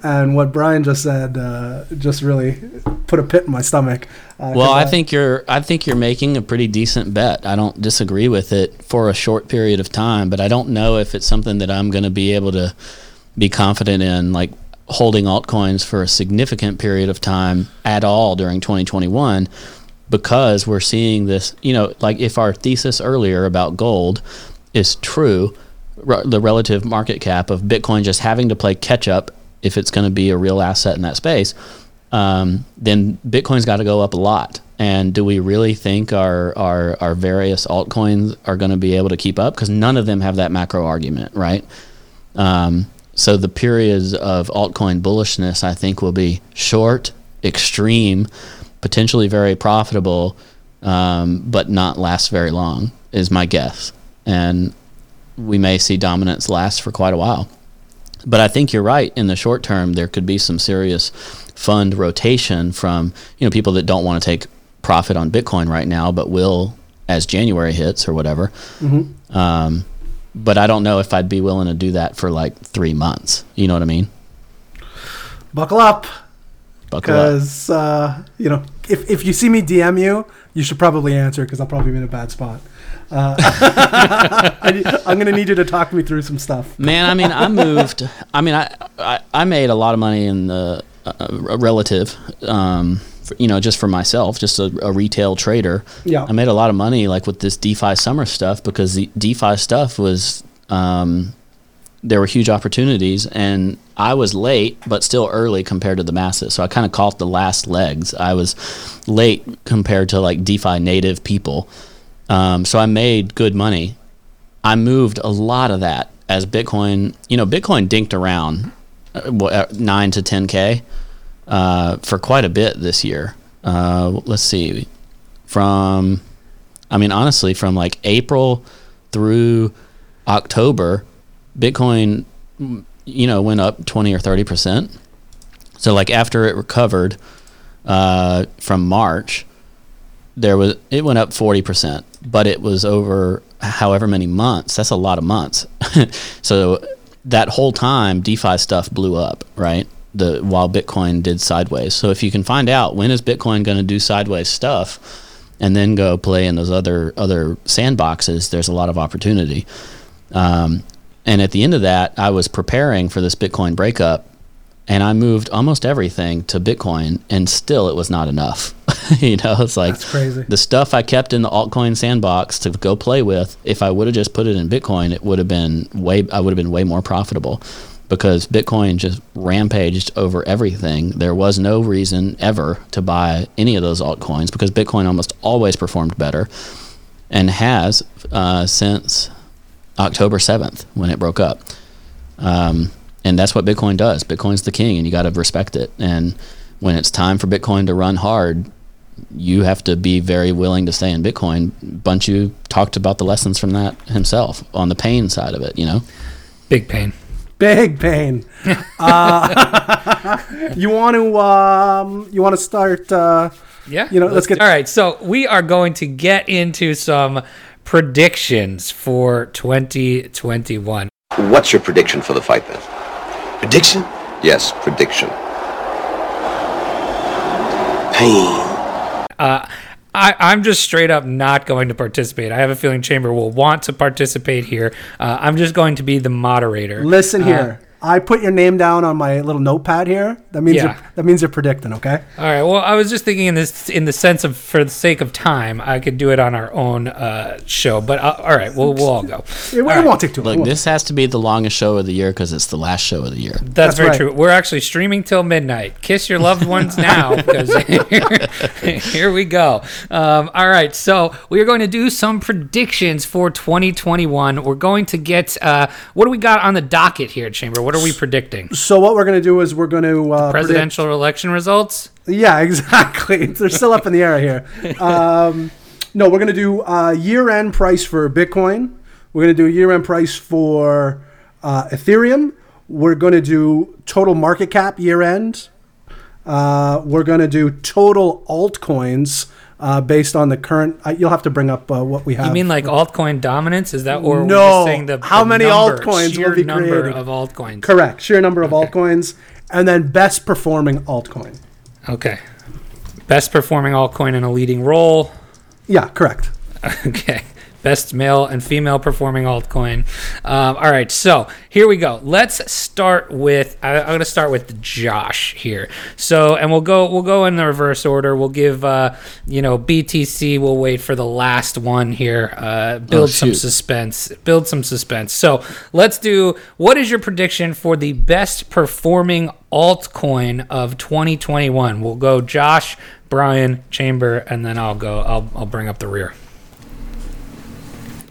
and what Brian just said uh, just really put a pit in my stomach. Uh, Well, 'cause I think you're I think you're making a pretty decent bet. I don't disagree with it for a short period of time, but I don't know if it's something that I'm going to be able to be confident in like holding altcoins for a significant period of time at all during 2021 because we're seeing this, you know, like if our thesis earlier about gold is true, the relative market cap of Bitcoin just having to play catch up if it's going to be a real asset in that space, um, then Bitcoin's got to go up a lot. And do we really think our our, our various altcoins are going to be able to keep up? Because none of them have that macro argument, right? Um, so the periods of altcoin bullishness, I think, will be short, extreme, potentially very profitable, um, but not last very long, is my guess. And we may see dominance last for quite a while. But I think you're right. In the short term, there could be some serious fund rotation from you know people that don't want to take profit on Bitcoin right now, but will as January hits or whatever. Um, but I don't know if I'd be willing to do that for like three months. You know what I mean? buckle up Buckle up. because uh, you know if if you see me DM you, you should probably answer because I'll probably be in a bad spot. Uh, <laughs> I, I'm gonna need you to talk me through some stuff. Man, I mean, I moved. I mean, I, I, I made a lot of money in the uh, relative, um, for, you know, just for myself, just a, a retail trader. Yeah. I made a lot of money like with this DeFi summer stuff because the DeFi stuff was, um, there were huge opportunities and I was late, but still early compared to the masses. So I kind of caught the last legs. I was late compared to like DeFi native people. Um, so I made good money. I moved a lot of that as Bitcoin, you know, Bitcoin dinked around uh, uh, 9 to 10K uh, for quite a bit this year. Uh, let's see. From, I mean, honestly, from like April through October, Bitcoin, you know, went up 20 or 30%. So, like, after it recovered uh, from March, there was it went up 40%, but it was over however many months. That's a lot of months. <laughs> so that whole time DeFi stuff blew up, right? The while Bitcoin did sideways. So if you can find out when is Bitcoin going to do sideways stuff, and then go play in those other other sandboxes, there's a lot of opportunity. Um, and at the end of that, I was preparing for this Bitcoin breakup, and I moved almost everything to Bitcoin, and still it was not enough. <laughs> you know, it's like the stuff I kept in the altcoin sandbox to go play with. If I would have just put it in Bitcoin, it would have been way. I would have been way more profitable because Bitcoin just rampaged over everything. There was no reason ever to buy any of those altcoins because Bitcoin almost always performed better, and has uh, since October seventh when it broke up. Um, and that's what Bitcoin does. Bitcoin's the king, and you got to respect it. And when it's time for Bitcoin to run hard, you have to be very willing to stay in Bitcoin. Bunchu talked about the lessons from that himself on the pain side of it. You know, Big pain. Big pain. <laughs> uh, <laughs> you want to um, you want to start? Uh, Yeah. You know, let's get- All right. So we are going to get into some predictions for 2021. What's your prediction for the fight then? Prediction? Yes, prediction. Pain. Uh, I, I'm just straight up not going to participate. I have a feeling Chamber will want to participate here. Uh, I'm just going to be the moderator. listen Uh, here. I put your name down on my little notepad here. That means Yeah. you're, that means you're predicting. Okay. All right. Well, I was just thinking in this, in the sense of, for the sake of time, I could do it on our own uh, show. But uh, all right, we'll we'll all go. It, it won't take too long. look, this has to be the longest show of the year because it's the last show of the year. That's, That's very right. true. We're actually streaming till midnight. Kiss your loved ones <laughs> now because here, <laughs> here we go. Um, all right, so we are going to do some predictions for 2021. We're going to get uh, what do we got on the docket here, Chamber? What are we predicting? So what we're gonna do is we're gonna uh, predict- Presidential election results. Yeah, <laughs> exactly. They're still up in the air here. Um, no, we're going to do uh, year-end price for Bitcoin. We're going to do a year-end price for uh, Ethereum. We're going to do total market cap year-end. Uh, we're going to do total altcoins uh, based on the current. Uh, you'll have to bring up uh, what we have. You mean like altcoin dominance? Is that or No. we're just saying the How the many number, altcoins will be number created? of altcoins? correct? Sheer number of altcoins, and then best performing altcoin. Okay. Best performing altcoin in a leading role. Yeah, correct. <laughs> Okay. Best male and female performing altcoin. Um, all right, so here we go. Let's start with. I, I'm going to start with Josh here. So, and we'll go. We'll go in the reverse order. We'll give. Uh, you know, BTC. We'll wait for the last one here. Uh, build some suspense. Build some suspense. So let's do. What is your prediction for the best performing altcoin of 2021? We'll go Josh, Brian, Chamber, and then I'll go. I'll I'll bring up the rear.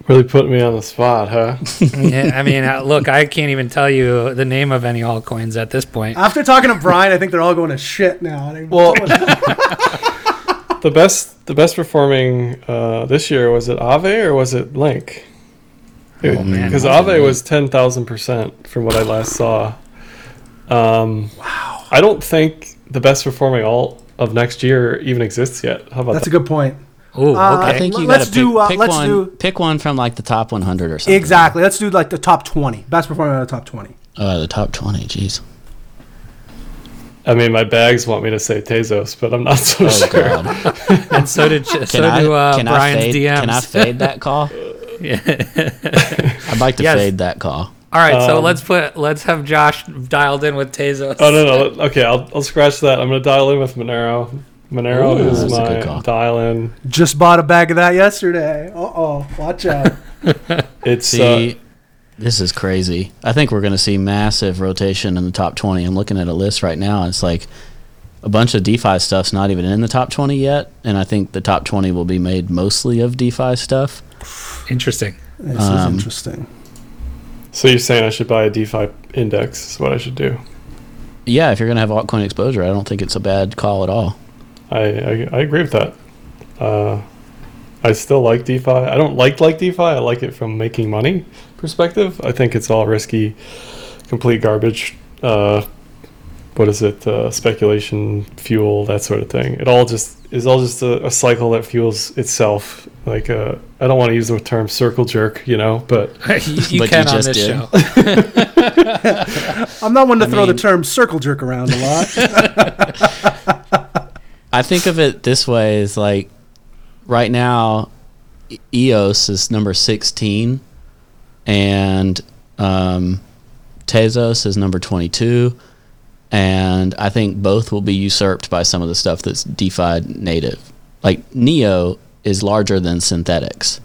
Really putting me on the spot, huh? <laughs> yeah, I mean, uh, look, I can't even tell you the name of any altcoins at this point. After talking to Brian, I think they're all going to shit now. Well, <laughs> the best the best performing uh, this year was it Aave or was it Link? Oh, man. Because Aave was ten thousand percent from what I last saw. Um, wow! I don't think the best performing alt of next year even exists yet. How about That's a good point. Ooh, Uh. I think you Let's got to pick, do, uh, pick let's one. do- Pick one from like the top 100 or something. Exactly. Let's do like the top 20. Best performing out of the top 20. Uh, the top 20. Jeez. I mean, my bags want me to say Tezos, but I'm not so Oh sure. god. <laughs> and so did so Can I do uh, can I Brian's fade? DMs. Can I fade that call? <laughs> Yeah. I'd like to Yes. fade that call. All right, so Um, let's put let's have Josh dialed in with Tezos. Oh no no <laughs> okay I'll, I'll scratch that. I'm gonna dial in with Monero. Monero Ooh, is that's a good my call. dial in. Just bought a bag of that yesterday. Uh oh. Watch out. <laughs> It's See, uh, this is crazy. I think we're going to see massive rotation in the top 20. I'm looking at a list right now. And it's like a bunch of DeFi stuff's not even in the top 20 yet. And I think the top 20 will be made mostly of DeFi stuff. Interesting. This Um, is interesting. so you're saying I should buy a DeFi index? Is what I should do. Yeah, if you're going to have altcoin exposure, I don't think it's a bad call at all. I I, I agree with that. Uh, I still like DeFi. I don't like like DeFi. I like it from making money perspective. I think it's all risky, complete garbage. Uh, what is it? Uh, speculation, fuel, that sort of thing. It all just is all just a, a cycle that fuels itself. Like uh, I don't want to use the term circle jerk, you know, but <laughs> you you But can you on this did. show. <laughs> I'm not one to I throw the term circle jerk around a lot. <laughs> I think of it this way is like right now, EOS is number 16, and um, Tezos is number 22. And I think both will be usurped by some of the stuff that's DeFi native. Like Neo is larger than Synthetix.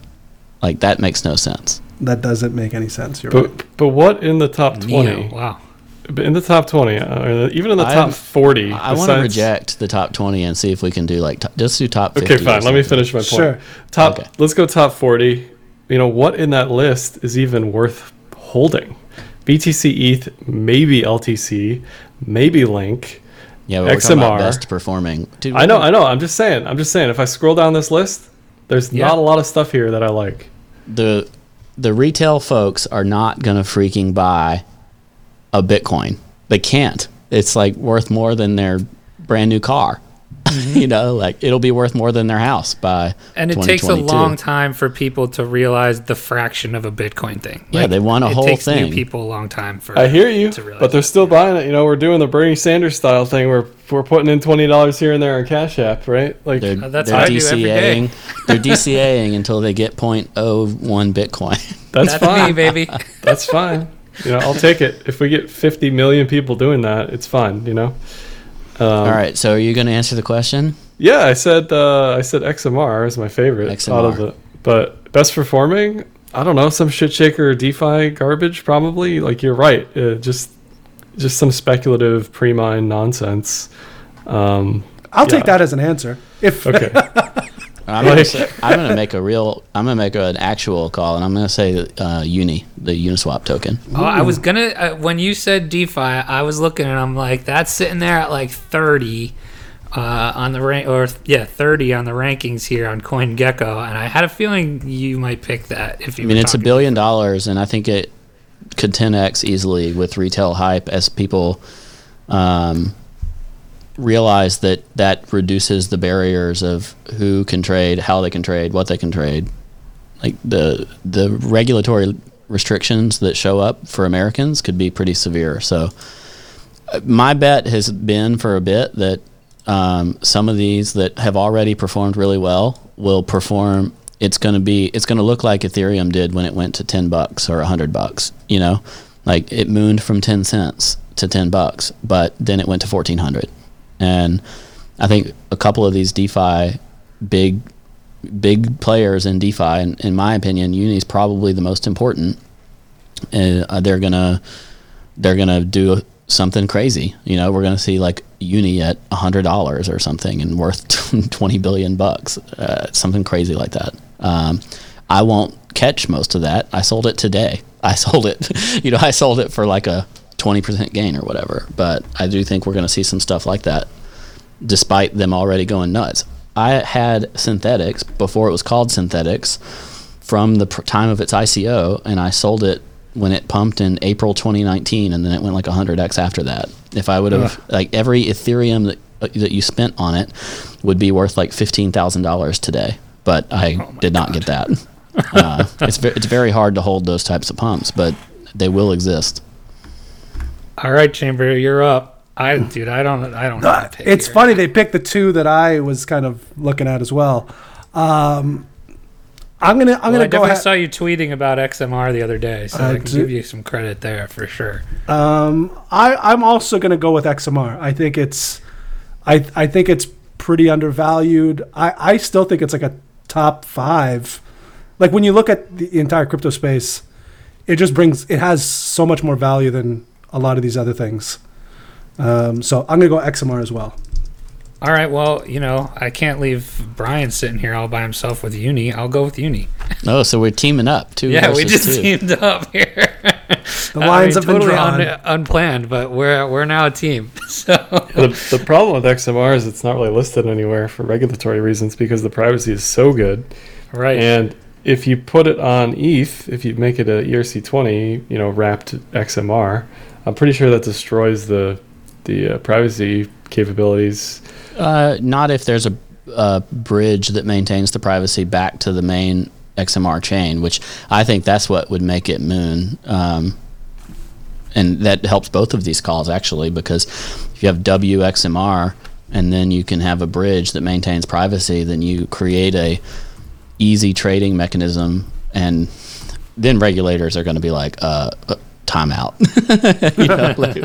Like that makes no sense. That doesn't make any sense. You're right. But but what in the top twenty? Neo, wow. But in the top twenty, uh, even in the I- top forty. I want to reject the top 20 and see if we can do like, t- just do top 50. Okay, fine. Let me something. finish my point. Sure. Top. Okay. Let's go top forty. You know what in that list is even worth holding? BTC ETH, maybe LTC, maybe Link. Yeah, but we're talking about XMR. best performing. Dude, I know, I know. I'm just saying. I'm just saying. If I scroll down this list, there's Yeah. not a lot of stuff here that I like. the the retail folks are not going to freaking buy a Bitcoin. They can't. It's like worth more than their brand new car. <laughs> you know, like it'll be worth more than their house by And it takes a long time for people to realize the fraction of a Bitcoin thing. Yeah, they want a it whole takes thing. new people a long time for. I hear you, to realize but they're still buying it. You know, we're doing the Bernie Sanders style thing. Where we're putting in twenty dollars here and there on Cash App, right? Like, They're, Uh, that's they're what I do every day. DCAing. they're DCAing until they get 0.01 Bitcoin. that's, That's fine. me, baby. That's fine. You know, I'll take it. If we get 50 million people doing that, it's fine. You know. Um, All right, so are you going to answer the question? Yeah, I said uh, I said XMR is my favorite out of XMR. the. But best performing, I don't know, some shit shaker DeFi garbage probably. Like you're right, uh, just just some speculative pre-mine nonsense. Um, I'll take that as an answer. If okay, <laughs> I'm going Like- to I'm going to make a real I'm going to make an actual call and I'm going to say uh, Uni, the Uniswap token. Oh, I was gonna uh, when you said DeFi, I was looking and I'm like, that's sitting there at like 30 uh, on the rank, or yeah, 30 on the rankings here on CoinGecko, and I had a feeling you might pick that if you. I mean, were it's a billion dollars, and I think it could 10x easily with retail hype as people um, realize that that reduces the barriers of who can trade, how they can trade, what they can trade. Like the the regulatory restrictions that show up for Americans could be pretty severe. So, uh, my bet has been for a bit that um, some of these that have already performed really well will perform. It's going to be. It's going to look like Ethereum did when it went to ten bucks or hundred bucks. You know, like it mooned from ten cents to ten bucks, but then it went to fourteen hundred. And I think a couple of these DeFi big big players in DeFi, in my opinion, Uni is probably the most important. Uh, they're gonna they're gonna do something crazy. You know, we're gonna see like Uni at hundred dollars or something and worth <laughs> twenty billion bucks, uh, something crazy like that. Um, I won't catch most of that. I sold it today. I <laughs> sold it, you know, I sold it for like a twenty percent gain or whatever. But I do think we're gonna see some stuff like that, despite them already going nuts. I had Synthetix before it was called Synthetix from the pr- time of its ICO, and I sold it when it pumped in April 2019, and then it went like 100x after that. If I would have like every Ethereum that uh, that you spent on it would be worth like fifteen thousand dollars today, but I did not get that. uh, it's ve- it's very hard to hold those types of pumps, but they will exist. All right, Chamber, you're up. I, dude, I don't, I don't. know how it's here. funny they picked the two that I was kind of looking at as well. Um, I'm gonna I'm Well, gonna I go ahead. saw you tweeting about XMR the other day, so I I can do- give you some credit there for sure. Um, I I'm also gonna go with XMR. I think it's I I think it's pretty undervalued. I I still think it's like a top five. Like when you look at the entire crypto space, it just brings it has so much more value than a lot of these other things. Um, so I'm gonna go XMR as well. All right, well, you know, I can't leave Brian sitting here all by himself with Uni. I'll go with Uni. <laughs> Oh, so we're teaming up. Two Yeah, we just two. teamed up here. The lines have been drawn. unplanned, but we're we're now a team. <laughs> So the, the problem with XMR is it's not really listed anywhere for regulatory reasons because the privacy is so good. right, And if you put it on ETH, if you make it a ERC20, you know, wrapped XMR, I'm pretty sure that destroys the the uh, privacy capabilities. Uh, not if there's a, a bridge that maintains the privacy back to the main XMR chain, which I think that's what would make it Moon. Um, and that helps both of these calls actually, because if you have WXMR and then you can have a bridge that maintains privacy, then you create a easy trading mechanism, and then regulators are going to be like, uh, uh, time out. <laughs> You know, <laughs> like,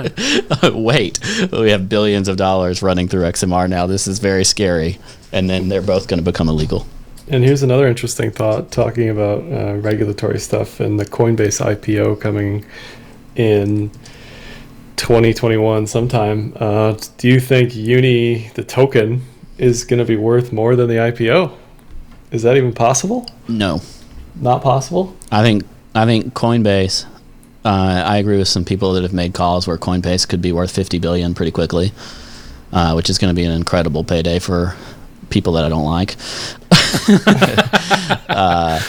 <laughs> wait, we have billions of dollars running through XMR now. This is very scary. And then they're both going to become illegal. And here's another interesting thought talking about uh, regulatory stuff and the Coinbase IPO coming in 2021 sometime. Uh, do you think Uni, the token, is going to be worth more than the IPO? Is that even possible? No. Not possible? I think I think Coinbase. Uh, I agree with some people that have made calls where Coinbase could be worth 50 billion pretty quickly, uh, which is going to be an incredible payday for people that I don't like. <laughs> uh,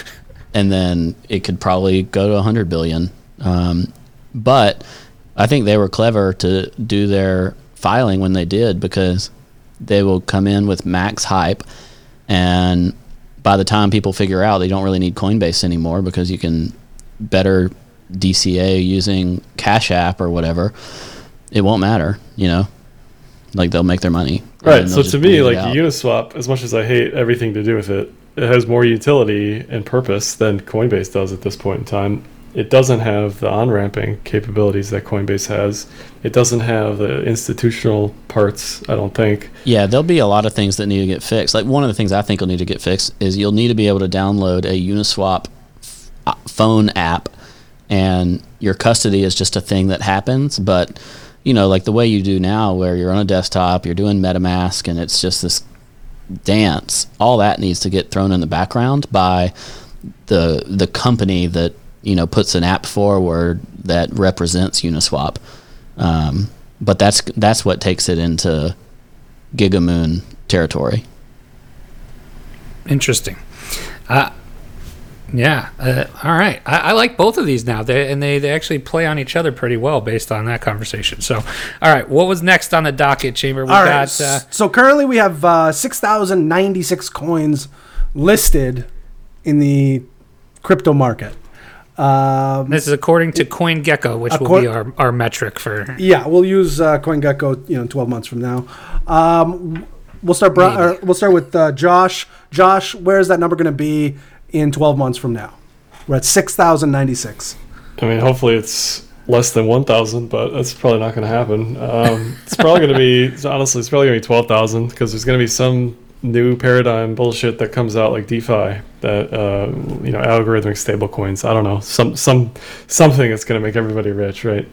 and then it could probably go to 100 billion. Um, but I think they were clever to do their filing when they did because they will come in with max hype and by the time people figure out they don't really need Coinbase anymore because you can better DCA using Cash App or whatever, it won't matter, you know. Like they'll make their money. Right. So to me, like. Uniswap, as much as I hate everything to do with it, it has more utility and purpose than Coinbase does at this point in time. It doesn't have the on ramping capabilities that Coinbase has. It doesn't have the institutional parts, I don't think. Yeah, there'll be a lot of things that need to get fixed. Like one of the things I think will need to get fixed is you'll need to be able to download a Uniswap f- uh, phone app, and your custody is just a thing that happens. But you know, like the way you do now, where you're on a desktop, you're doing MetaMask, and it's just this dance. All that needs to get thrown in the background by the the company that you know puts an app forward that represents Uniswap. Um, but that's that's what takes it into Gigamoon territory. Interesting. Uh, yeah. Uh, all right. I, I like both of these now, they, and they, they actually play on each other pretty well based on that conversation. So, all right. What was next on the docket, Chamber? We All right. got. Uh, so currently we have uh, 6,096 coins listed in the crypto market. Um, this is according to CoinGecko, which will be our, our metric for. yeah, we'll use uh, CoinGecko, you know, 12 months from now. Um, we'll start. Or we'll start with uh, Josh. Josh, where is that number going to be in 12 months from now? We're at 6,096. I mean, hopefully it's less than 1,000, but that's probably not going to happen. Um, it's probably going to be, <laughs> honestly, it's probably going to be 12,000 because there's going to be some new paradigm bullshit that comes out like DeFi that, uh, you know, algorithmic stablecoins. I don't know. Some, some, something that's going to make everybody rich, right?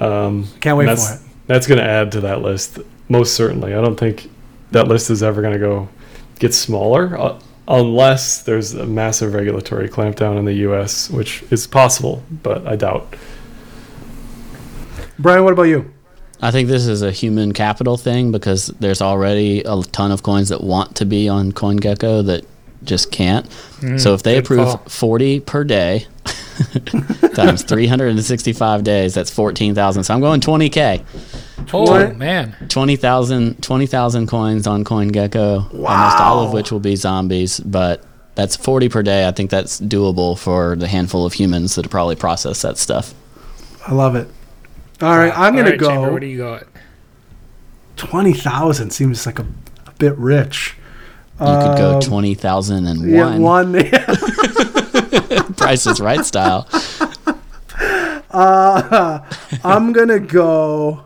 Um, Can't wait and for that's, it. That's going to add to that list, most certainly. I don't think that list is ever going to go get smaller uh, unless there's a massive regulatory clampdown in the US, which is possible, but I doubt. Brian, what about you? I think this is a human capital thing because there's already a ton of coins that want to be on CoinGecko that just can't. Hmm, so if they approve call. 40 per day <laughs> times 365 days, that's 14,000. So I'm going 20k. Oh, What? man. 20,000 20,000 coins on CoinGecko, Wow. almost all of which will be zombies, but that's 40 per day. I think that's doable for the handful of humans that probably process that stuff. I love it. All right, I'm All going to right, Chamber, go. where do you got? 20,000 seems like a, a bit rich. You could go Um, 20,001 Yeah, one. <laughs> Price is Right style. <laughs> I'm gonna go.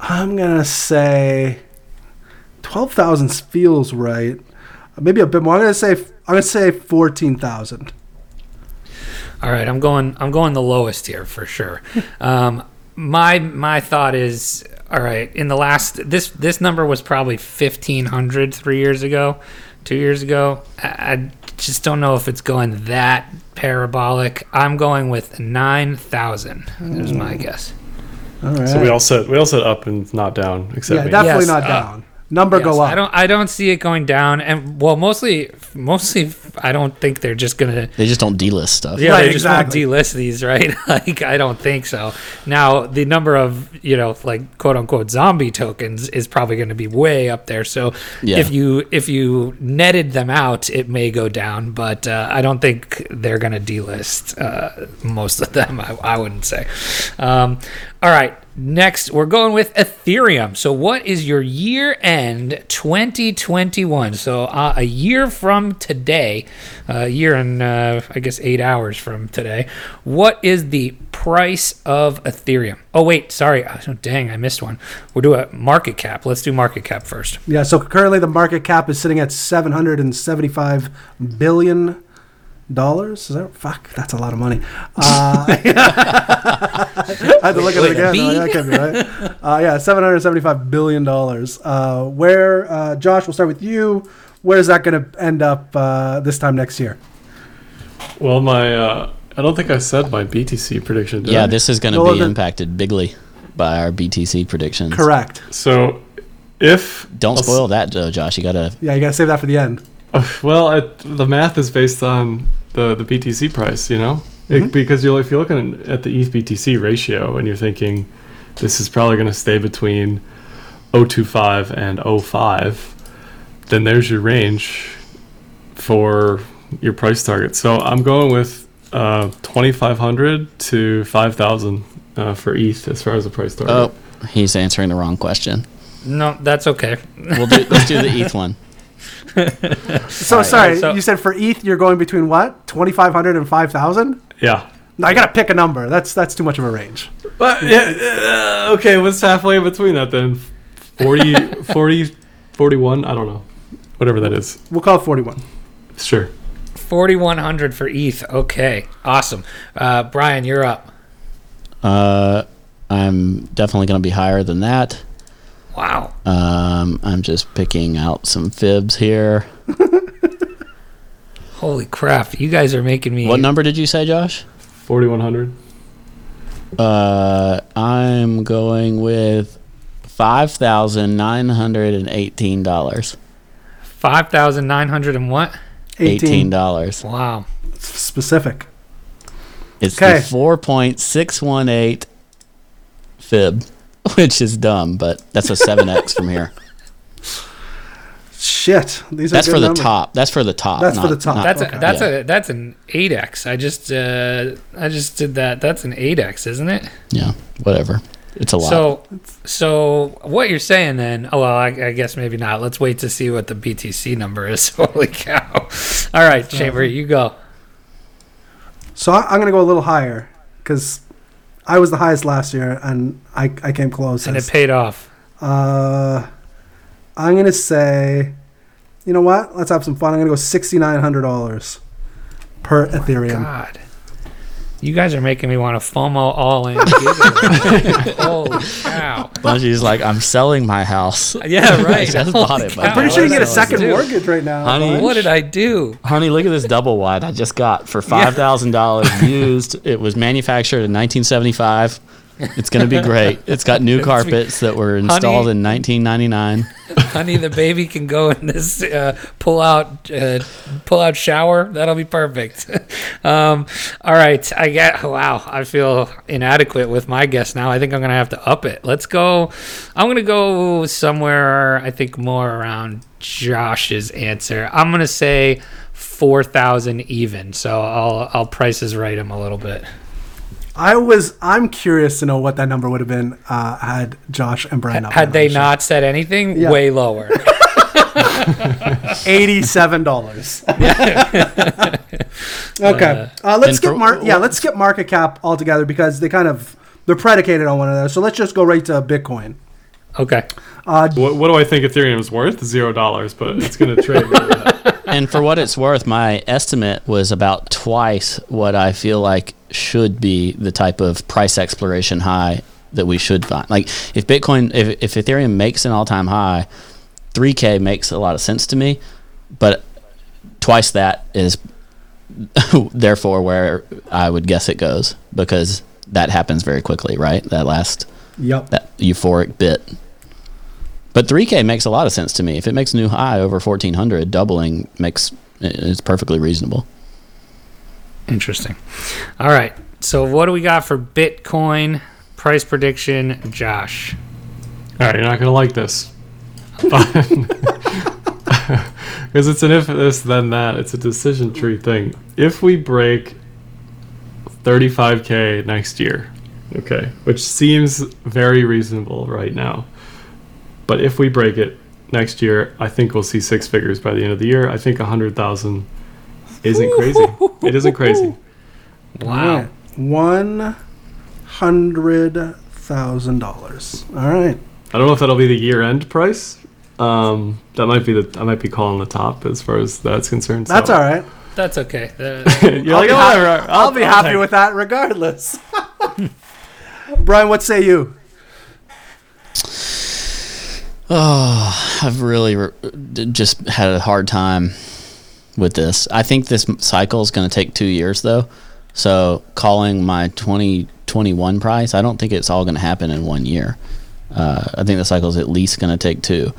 I'm gonna say twelve thousand feels right. Maybe a bit more. I'm gonna say. I'm gonna say fourteen thousand. All right, I'm going. I'm going the lowest here for sure. <laughs> Um, my my thought is all right. In the last this this number was probably 1500 three years ago, two years ago. I, I just don't know if it's going that parabolic. I'm going with nine thousand. Is my guess. All right. So we all said we all said up and not down, except yeah, me. definitely Yes, not uh, down. Number go up. I don't. I don't see it going down. And well, mostly, mostly, I don't think they're just gonna They just don't delist stuff. Yeah, Right, they just exactly. won't delist these, right? <laughs> like, I don't think so. Now, the number of you know, like quote unquote zombie tokens is probably going to be way up there. So, Yeah. if you if you netted them out, it may go down, but uh, I don't think they're going to delist uh, most of them. I, I wouldn't say. Um, All right. Next, we're going with Ethereum. So, what is your year end 2021? So, uh, a year from today, a year and uh, I guess eight hours from today, what is the price of Ethereum? Oh, wait, sorry. Oh, dang, I missed one. We'll do a market cap. Let's do market cap first. Yeah, so currently the market cap is sitting at seven hundred and seventy-five billion dollars. Is that fuck? That's a lot of money. <laughs> Uh, <laughs> I had to look at it again. B? Oh, that can't be right. Uh, yeah, seven hundred seventy-five billion dollars. Uh, where, uh, Josh? We'll start with you. Where is that going to end up uh, this time next year? Well, my uh, I don't think I said my BTC prediction. Did Yeah, I? this is going to Well, be the- impacted bigly by our BTC predictions. Correct. So, if Don't I'll s- spoil that, though, Josh. You got to. Yeah, you got to save that for the end. <laughs> Well, it, the math is based on the, the BTC price, you know, It- because you if you're looking at the ETH BTC ratio and you're thinking this is probably going to stay between 025 and 05, then there's your range for your price target. So I'm going with uh, 2,500 to 5,000 uh, for ETH as far as the price target. Oh, he's answering the wrong question. No, that's okay. We'll do, let's do the ETH <laughs> one. So sorry, so- you said for ETH you're going between what? 2500 and 5000? Yeah. No, I got to pick a number. That's that's too much of a range. But yeah, uh, okay, what's halfway between that then? 40, <laughs> 40, 41? I don't know. Whatever that is. We'll call it 41. Sure. 4,100 for ETH. Okay, awesome. Uh, Brian, you're up. Uh, I'm definitely going to be higher than that. Wow. Um, I'm just picking out some fibs here. <laughs> Holy crap. You guys are making me. What number did you say, Josh? 4100. Uh, I'm going with five thousand nine hundred and eighteen dollars. 5,900 and what? 18. Dollars. Wow. It's Specific. It's Okay. the four point six one eight fib, <laughs> which is dumb, but that's a seven x from here. Shit. These are That's good for the numbers. top. That's for the top. That's for the top. not- That's Okay. a, that's Yeah. a that's an 8x. I just uh I just did that. That's an 8x, isn't it? yeah, whatever. It's a lot. So so what you're saying then? Oh well, I, I guess maybe not. Let's wait to see what the BTC number is. <laughs> Holy cow! All right, Chamber, you go. So I, I'm going to go a little higher because I was the highest last year and I, I came close. And it paid off. Uh, I'm going to say, you know what? Let's have some fun. I'm going to go $6,900 per Ethereum. God. You guys are making me want to FOMO all in. Giga. <laughs> Holy cow. Bungy's like, I'm selling my house. <laughs> Yeah, right. <laughs> I just Holy bought it, cow. but- I'm pretty sure you What get a did I second do? mortgage right now. Honey, What did I do? Honey, look at this double wide I just got for five thousand dollars used. It was manufactured in 1975. It's gonna be great. It's got new carpets that were installed Honey. in 1999. Honey, the baby can go in this uh, pull out uh, pull out shower. That'll be perfect. <laughs> um, all right, I get. Wow, I feel inadequate with my guess now. I think I'm gonna have to up it. Let's go. I'm gonna go somewhere. I think more around Josh's answer. I'm gonna say four thousand even. So I'll I'll prices right him a little bit. I was. I'm curious to know what that number would have been uh, had Josh and Brian not Had they on the show. not said anything, Yeah. way lower. eighty-seven dollars. <laughs> okay, uh, let's And skip mar- Yeah, let's skip market cap altogether because they kind of they're predicated on one another. So let's just go right to Bitcoin. okay. What, what do I think Ethereum's worth? Zero dollars, but it's going to trade. <laughs> and for what it's worth, my estimate was about twice what I feel like should be the type of price exploration high that we should find. Like if Bitcoin, if, if Ethereum makes an all-time high, 3K makes a lot of sense to me, but twice that is <laughs> therefore where I would guess it goes because that happens very quickly, right? That last Yep. that euphoric bit. But 3K makes a lot of sense to me. If it makes a new high over 1400, doubling makes it's perfectly reasonable. Interesting. All right. So what do we got for Bitcoin price prediction, Josh? All right, you're not going to like this. <laughs> Because it's an if this, then that. It's a decision tree thing. If we break 35K next year, Okay, which seems very reasonable right now. But if we break it next year, I think we'll see six figures by the end of the year. I think a hundred thousand isn't crazy. It isn't crazy. Wow. One hundred thousand dollars. All right. I don't know if that'll be the year-end price. Um, that might be the I might be calling the top as far as that's concerned. That's so- all right. That's okay. <laughs> Uh, You're like, be "Oh, hap- whatever, I'll, be I'll happy take with that regardless. <laughs> Brian, what say you? Oh, I've really re- just had a hard time with this. I think this cycle is going to take two years, though. So calling my 2021 price, I don't think it's all going to happen in one year. Uh, I think the cycle is at least going to take two.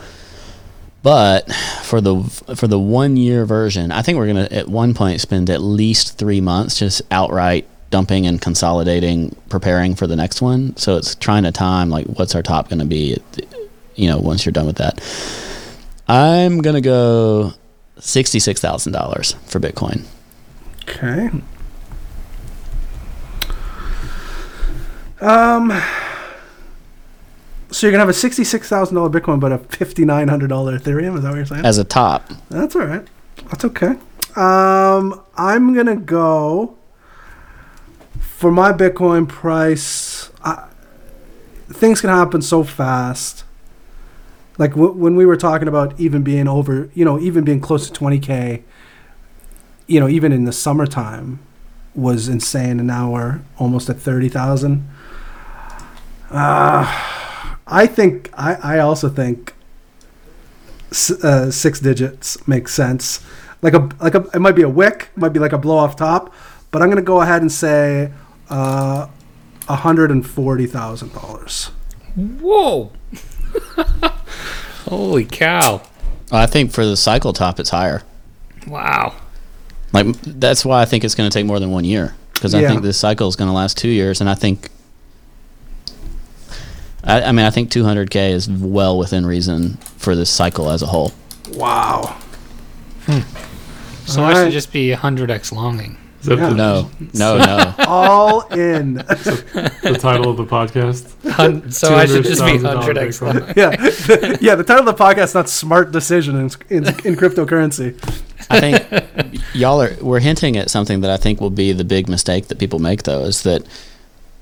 But for the for the one year version, I think we're going to at one point spend at least three months just outright dumping and consolidating, preparing for the next one. So it's trying to time like what's our top going to be, you know, once you're done with that. I'm gonna go sixty six thousand dollars for Bitcoin. Okay. Um. So you're gonna have a sixty-six thousand dollar Bitcoin, but a fifty-nine hundred dollar Ethereum. Is that what you're saying? as a top. That's all right. That's okay. Um, I'm gonna go for my Bitcoin price. I, things can happen so fast. Like w- when we were talking about even being over, you know, even being close to 20k. You know, even in the summertime, was insane, and now we're almost at 30,000. Uh, I think I, I also think uh, six digits makes sense. Like a like a it might be a wick, might be like a blow off top, but I'm gonna go ahead and say uh, hundred and forty thousand dollars. whoa. <laughs> Holy cow. I think for the cycle top, it's higher. Wow. Like that's why I think it's going to take more than one year because I think this cycle is going to last two years, and I think. I, I mean, I think 200k is well within reason for this cycle as a whole. Wow. Hmm. So I should Alright. just be 100x longing. Is that Yeah. the, No, no, no. <laughs> All in. <laughs> the title of the podcast? Hun- So I should just be 100x Bitcoin. long. yeah, <laughs> yeah. The title of the podcast is not "Smart Decision" in, in, in cryptocurrency. I think y'all are we're hinting at something that I think will be the big mistake that people make though is that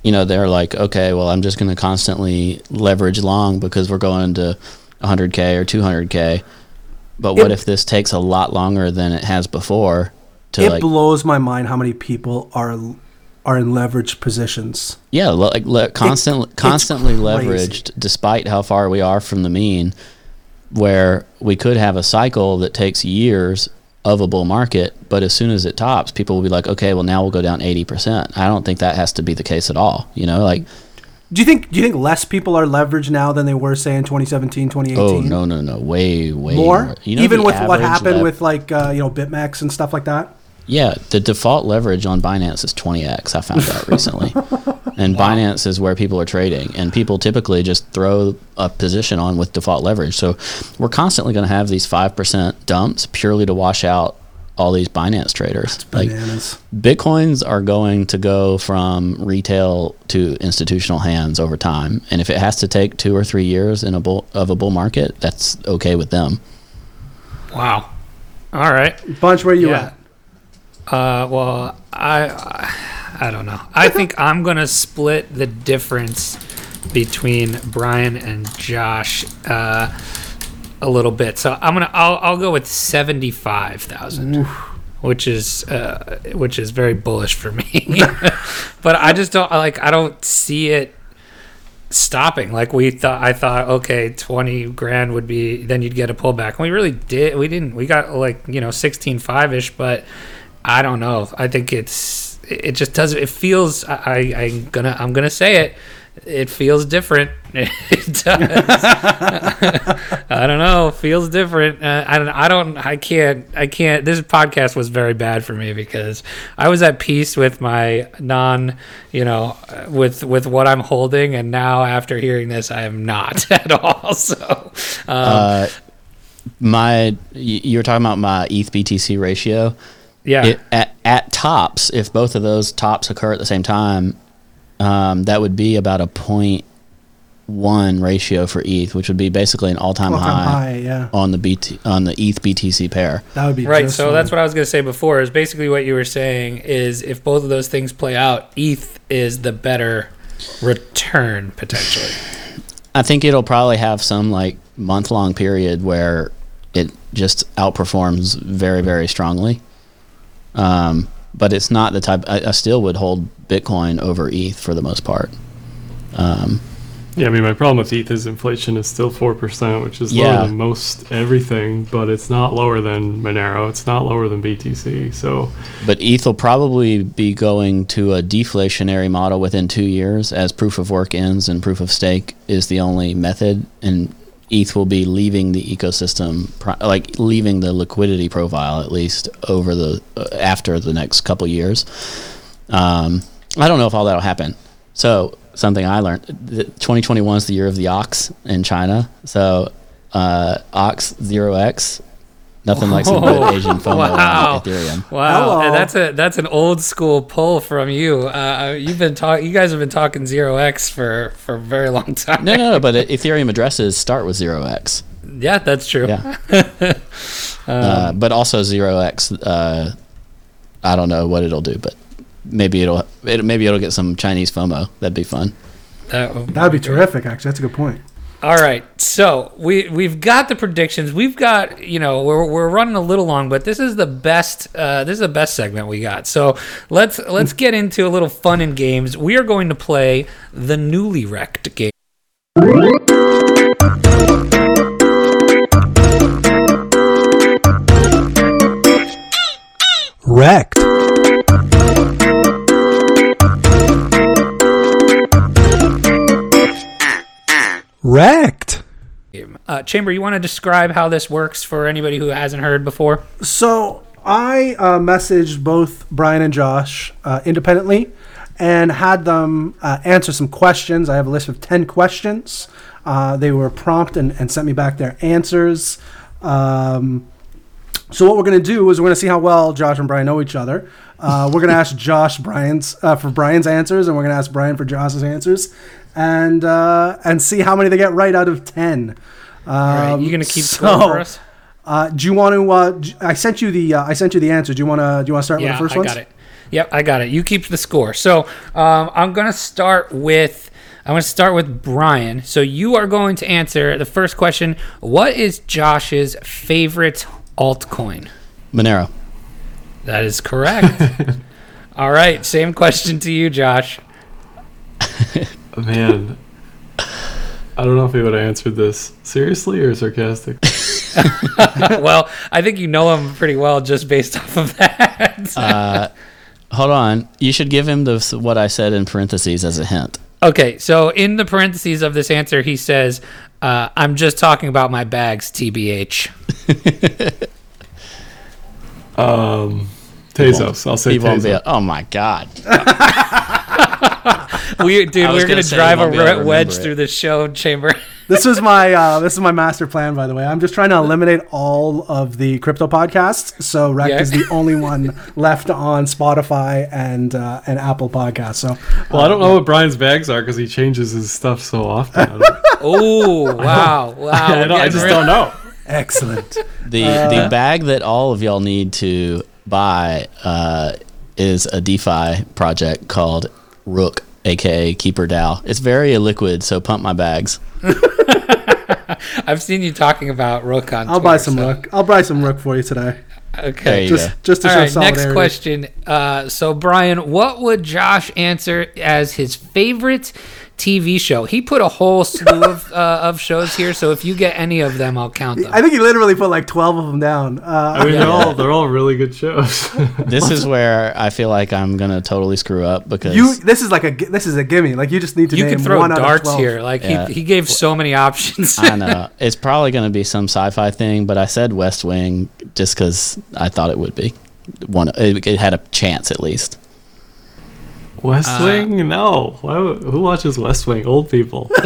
you know they're like okay well I'm just going to constantly leverage long because we're going to 100k or 200k but what It- if this takes a lot longer than it has before to It like blows my mind how many people are are in leveraged positions. yeah like le- constantly it's constantly leveraged despite how far we are from the mean where we could have a cycle that takes years of a bull market, but as soon as it tops, people will be like, okay, well now we'll go down 80%. I don't think that has to be the case at all. You know, like, Do you think do you think less people are leveraged now than they were say in 2017, 2018? oh, no, no, no, way, way more. You know Even with what happened lev- with like uh, you know BitMEX and stuff like that. Yeah, the default leverage on Binance is 20x. I found out recently. <laughs> and Binance is where people are trading, and people typically just throw a position on with default leverage. So we're constantly going to have these 5% dumps purely to wash out all these Binance traders. Like Bananas. Bitcoins are going to go from retail to institutional hands over time. And if it has to take two or three years in a bull, of a bull market, that's okay with them. Wow. All right. Bunch, where you Yeah. at? Uh, well, I, I don't know. I think I'm gonna split the difference between Brian and Josh uh, a little bit. So I'm gonna I'll, I'll go with seventy five thousand. Which is uh, which is very bullish for me, <laughs> but I just don't like. I don't see it stopping. Like we thought, I thought, okay, twenty grand would be, then you'd get a pullback. And we really did. We didn't. We got like you know sixteen five ish, but I don't know. I think it's it just doesn't. It feels. I, I I'm gonna I'm gonna say it. It feels different. <laughs> It does. <laughs> I don't know. Feels different. Uh, I don't. I don't. I can't. I can't. This podcast was very bad for me because I was at peace with my non. You know, with with what I'm holding, and now after hearing this, I am not <laughs> at all. So, um, Uh, my, you were talking about my ETH BTC ratio. Yeah. It, at, at tops, if both of those tops occur at the same time, um, that would be about a point one ratio for ETH, which would be basically an all-time, All-time high, high, yeah. on the BT on the ETH BTC pair. That would be Right. just So fine. that's what I was going to say before. Is basically what you were saying is if both of those things play out, ETH is the better return potentially. I think it'll probably have some like month long period where it just outperforms very very strongly. Um, but it's not the type. I, I still would hold Bitcoin over ETH for the most part. Um, Yeah, I mean, my problem with ETH is inflation is still 4%, which is Yeah. lower than most everything, but it's not lower than Monero. It's not lower than BTC. So, but ETH will probably be going to a deflationary model within two years as proof of work ends and proof of stake is the only method, and ETH will be leaving the ecosystem, like leaving the liquidity profile at least over the uh, after the next couple years. Um, I don't know if all that'll happen. So something I learned: th- 2021 is the year of the ox in China. So uh, ox zero x. Nothing like some good Asian FOMO <laughs> Wow. on Ethereum. Wow, Hello. and that's a that's an old school pull from you. Uh, you've been talking. You guys have been talking zero x for for a very long time. No, no, no. But Ethereum addresses start with zero x. Yeah, that's true. Yeah. <laughs> uh, but also zero x. Uh, I don't know what it'll do, but maybe it'll it, maybe it'll get some Chinese FOMO. That'd be fun. That- That'd be terrific. Actually, that's a good point. All right, so we we've got the predictions. We've got you know we're, we're running a little long, but this is the best. Uh, this is the best segment we got. So let's let's get into a little fun and games. We are going to play the newly Rekt game. Rekt. Rekt. Uh, Chamber, you want to describe how this works for anybody who hasn't heard before? So I uh, messaged both Brian and Josh uh, independently and had them uh, answer some questions. I have a list of 10 questions. Uh, they were prompt and, and sent me back their answers. Um, so what we're going to do is we're going to see how well Josh and Brian know each other. Uh, we're going to ask Josh Brian's uh, for Brian's answers, and we're going to ask Brian for Josh's answers, and uh, and see how many they get right out of ten. Um, All right, you gonna keep so, score for us? Uh, do you want to? Uh, j- I sent you the. Uh, I sent you the answer. Do you want to? Do you want to start Yeah, with the first I ones? got it. Yep, I got it. You keep the score. So um, I'm gonna start with. I'm going to start with Brian. So you are going to answer the first question. What is Josh's favorite altcoin? Monero. That is correct. <laughs> All right, same question to you, Josh. <laughs> man, I don't know if he would have answered this seriously or sarcastic. <laughs> well, I think you know him pretty well just based off of that. <laughs> Hold on. You should give him the what I said in parentheses as a hint. okay, so in the parentheses of this answer, he says, uh, "I'm just talking about my bags, tbh." Um, Tezos. I'll say He won't be. Tezos. oh my god. <laughs> We, dude, we're gonna gonna say drive a won't be able to re- wedge it. through the show chamber. <laughs> This is my uh, this is my master plan, by the way. I'm just trying to eliminate all of the crypto podcasts, so Rekt Yeah. is the only one <laughs> left on Spotify and uh, and Apple Podcasts. So Well, I don't know what Brian's bags are because he changes his stuff so often. <laughs> Oh wow, wow! I, we're don't- I just real- don't know. excellent. The the bag that all of y'all need to buy uh, is a DeFi project called Rook, aka Keeper DAO. It's very illiquid, so pump my bags. <laughs> I've seen you talking about Rook on. I'll buy some so- Rook. I'll buy some Rook for you today. Okay. you Just go. just to All show right. solidarity. Next question. Uh, so Brian, what would Josh answer as his favorite TV show? He put a whole slew of, <laughs> uh, of shows here, so if you get any of them, I'll count them. I think he literally put like twelve of them down. Uh, I mean, they're all they're all really good shows. <laughs> This is where I feel like I'm gonna totally screw up because you this is like a this is a gimme. Like you just need to you name can throw one out of darts 12. here. Like Yeah. he, he gave so many options. I <laughs> know it's probably gonna be some sci-fi thing, but I said West Wing just because I thought it would be one. It, it had a chance at least. West Wing? No. Why, who watches West Wing? Old people. <laughs>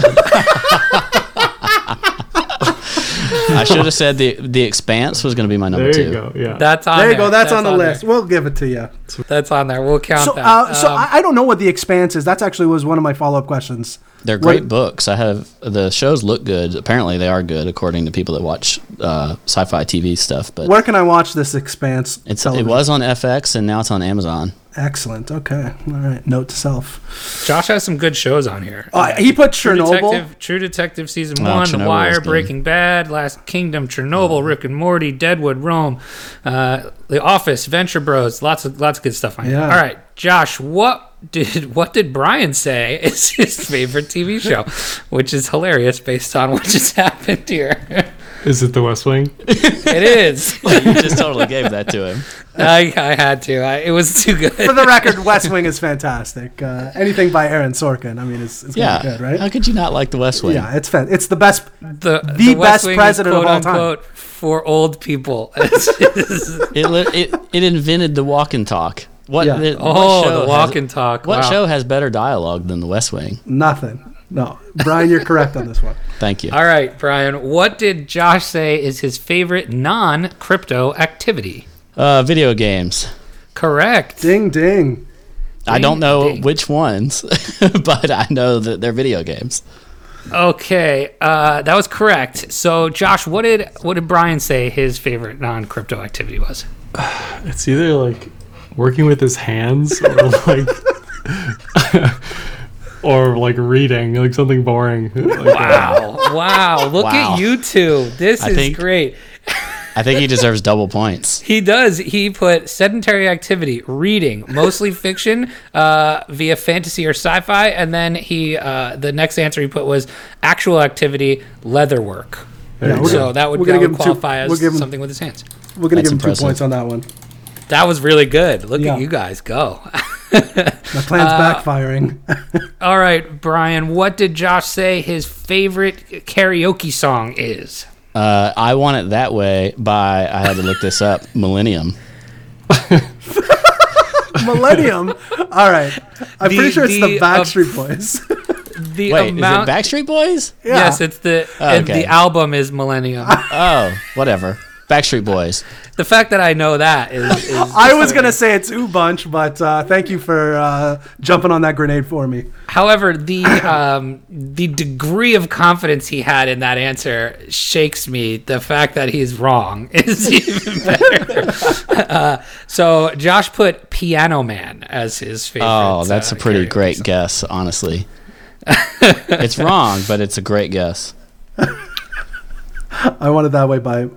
I should have said the the Expanse was going to be my number two. There two. you go. Yeah. That's on There you go. That's, on the there. list. We'll give it to you. That's on there. We'll count So, that. uh, so Um, I, I don't know what the Expanse is. That's actually was one of my follow up questions. They're What- great books. I have the shows look good. Apparently, they are good according to people that watch uh, sci-fi TV stuff. But Where can I watch this Expanse? it's it was on FX and now it's on Amazon. Excellent. Okay, all right. Note to self. Josh has some good shows on here. Uh, he put True Chernobyl. Detective, True Detective season Oh, one, The Chernobyl was Wire. Breaking Bad, Last Kingdom, Chernobyl, Rick and Morty, Deadwood, Rome, uh, The Office, Venture Bros. Lots of lots of good stuff on here. All right, Josh, what did <laughs> what did Brian say is his favorite TV show? Which is hilarious based on what just <laughs> happened here. Is it The West Wing? it is. you just totally gave that to him. I, I had to. I, it was too good. For the record, West Wing is fantastic. Uh, anything by Aaron Sorkin, I mean, it's, it's gonna Yeah, be good, right? How could you not like The West Wing? Yeah, it's fan- It's the best. the, The West best Wing is president of quote, all time. for old people. <laughs> It, it it invented the walk and talk. What? Yeah. the- oh, show the walk has- and talk. What wow. show has better dialogue than The West Wing? Nothing. No, Brian, you're correct on this one. Thank you. All right, Brian. What did Josh say is his favorite non-crypto activity? Uh, video games. Correct. Ding ding. I don't know ding. which ones, <laughs> but I know that they're video games. Okay, uh, that was correct. So, Josh, what did what did Brian say his favorite non-crypto activity was? <sighs> It's either like working with his hands or <laughs> like <laughs> or like reading, like something boring. Like, Wow! wow! Look Wow. at you two. This I is think- great. I think he deserves double points. He does. He put sedentary activity, reading, mostly fiction, uh, via fantasy or sci-fi, and then he uh, the next answer he put was actual activity, leather work. Yeah, So gonna- that would, that would give him two- qualify we'll as him- something with his hands. We're gonna That's give him impressive. two points on that one. That was really good. Look Yeah. at you guys go. <laughs> My plan's backfiring. All right, Brian. What did Josh say his favorite karaoke song is? Uh, I want it that way by I had to look this up. <laughs> Millennium. <laughs> Millennium. All right. I'm The- pretty sure it's the, the, uh, Backstreet Boys. <laughs> The Wait, amount. is it Backstreet Boys? Yeah. Yes, it's the and okay. the album is Millennium. Oh, whatever. Backstreet Boys. the fact that I know that is. is <laughs> I was gonna say it's U Bunch, but uh, thank you for uh, jumping on that grenade for me. However, the <coughs> um, the degree of confidence he had in that answer shakes me. The fact that he's wrong <laughs> is even better. <laughs> uh, so Josh put Piano Man as his favorite. Oh, that's uh, a pretty great song. guess, honestly. it's wrong, but it's a great guess. I want it that way by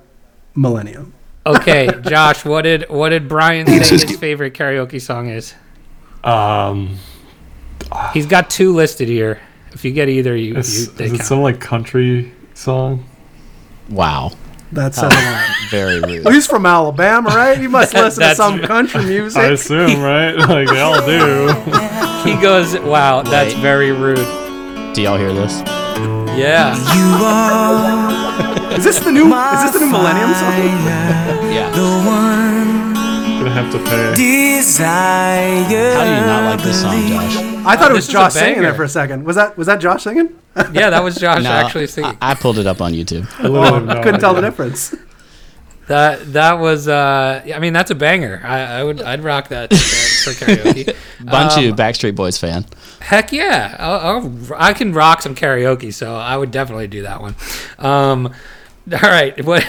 Millennium. Okay, <laughs> Josh, what did what did Brian say his favorite karaoke song is? Um, He's got two listed here. If you get either, you, is, you they is it some like country song? Wow. That's says a lot. Very <laughs> rude. Well, he's from Alabama, right? He must <laughs> listen to That's- some country music. I assume, right? Like they all do. He goes, "Wow, that's Wait. very rude." Do y'all hear this? Yeah. <laughs> Is this the new? Is this the new Millennium song? Yeah. The one. Gonna have to pay. How do you not like this song, Josh? I thought it was Josh singing there for a second. Was that was that Josh singing? <laughs> Yeah, that was Josh No, actually singing. I, I pulled it up on YouTube. I literally have no Couldn't tell the difference. That that was uh I mean that's a banger. I, I would I'd rock that for, for karaoke. <laughs> Bunch Um, you Backstreet Boys fan. Heck yeah. I'll, I'll, I can rock some karaoke, so I would definitely do that one. Um all right, <laughs> what?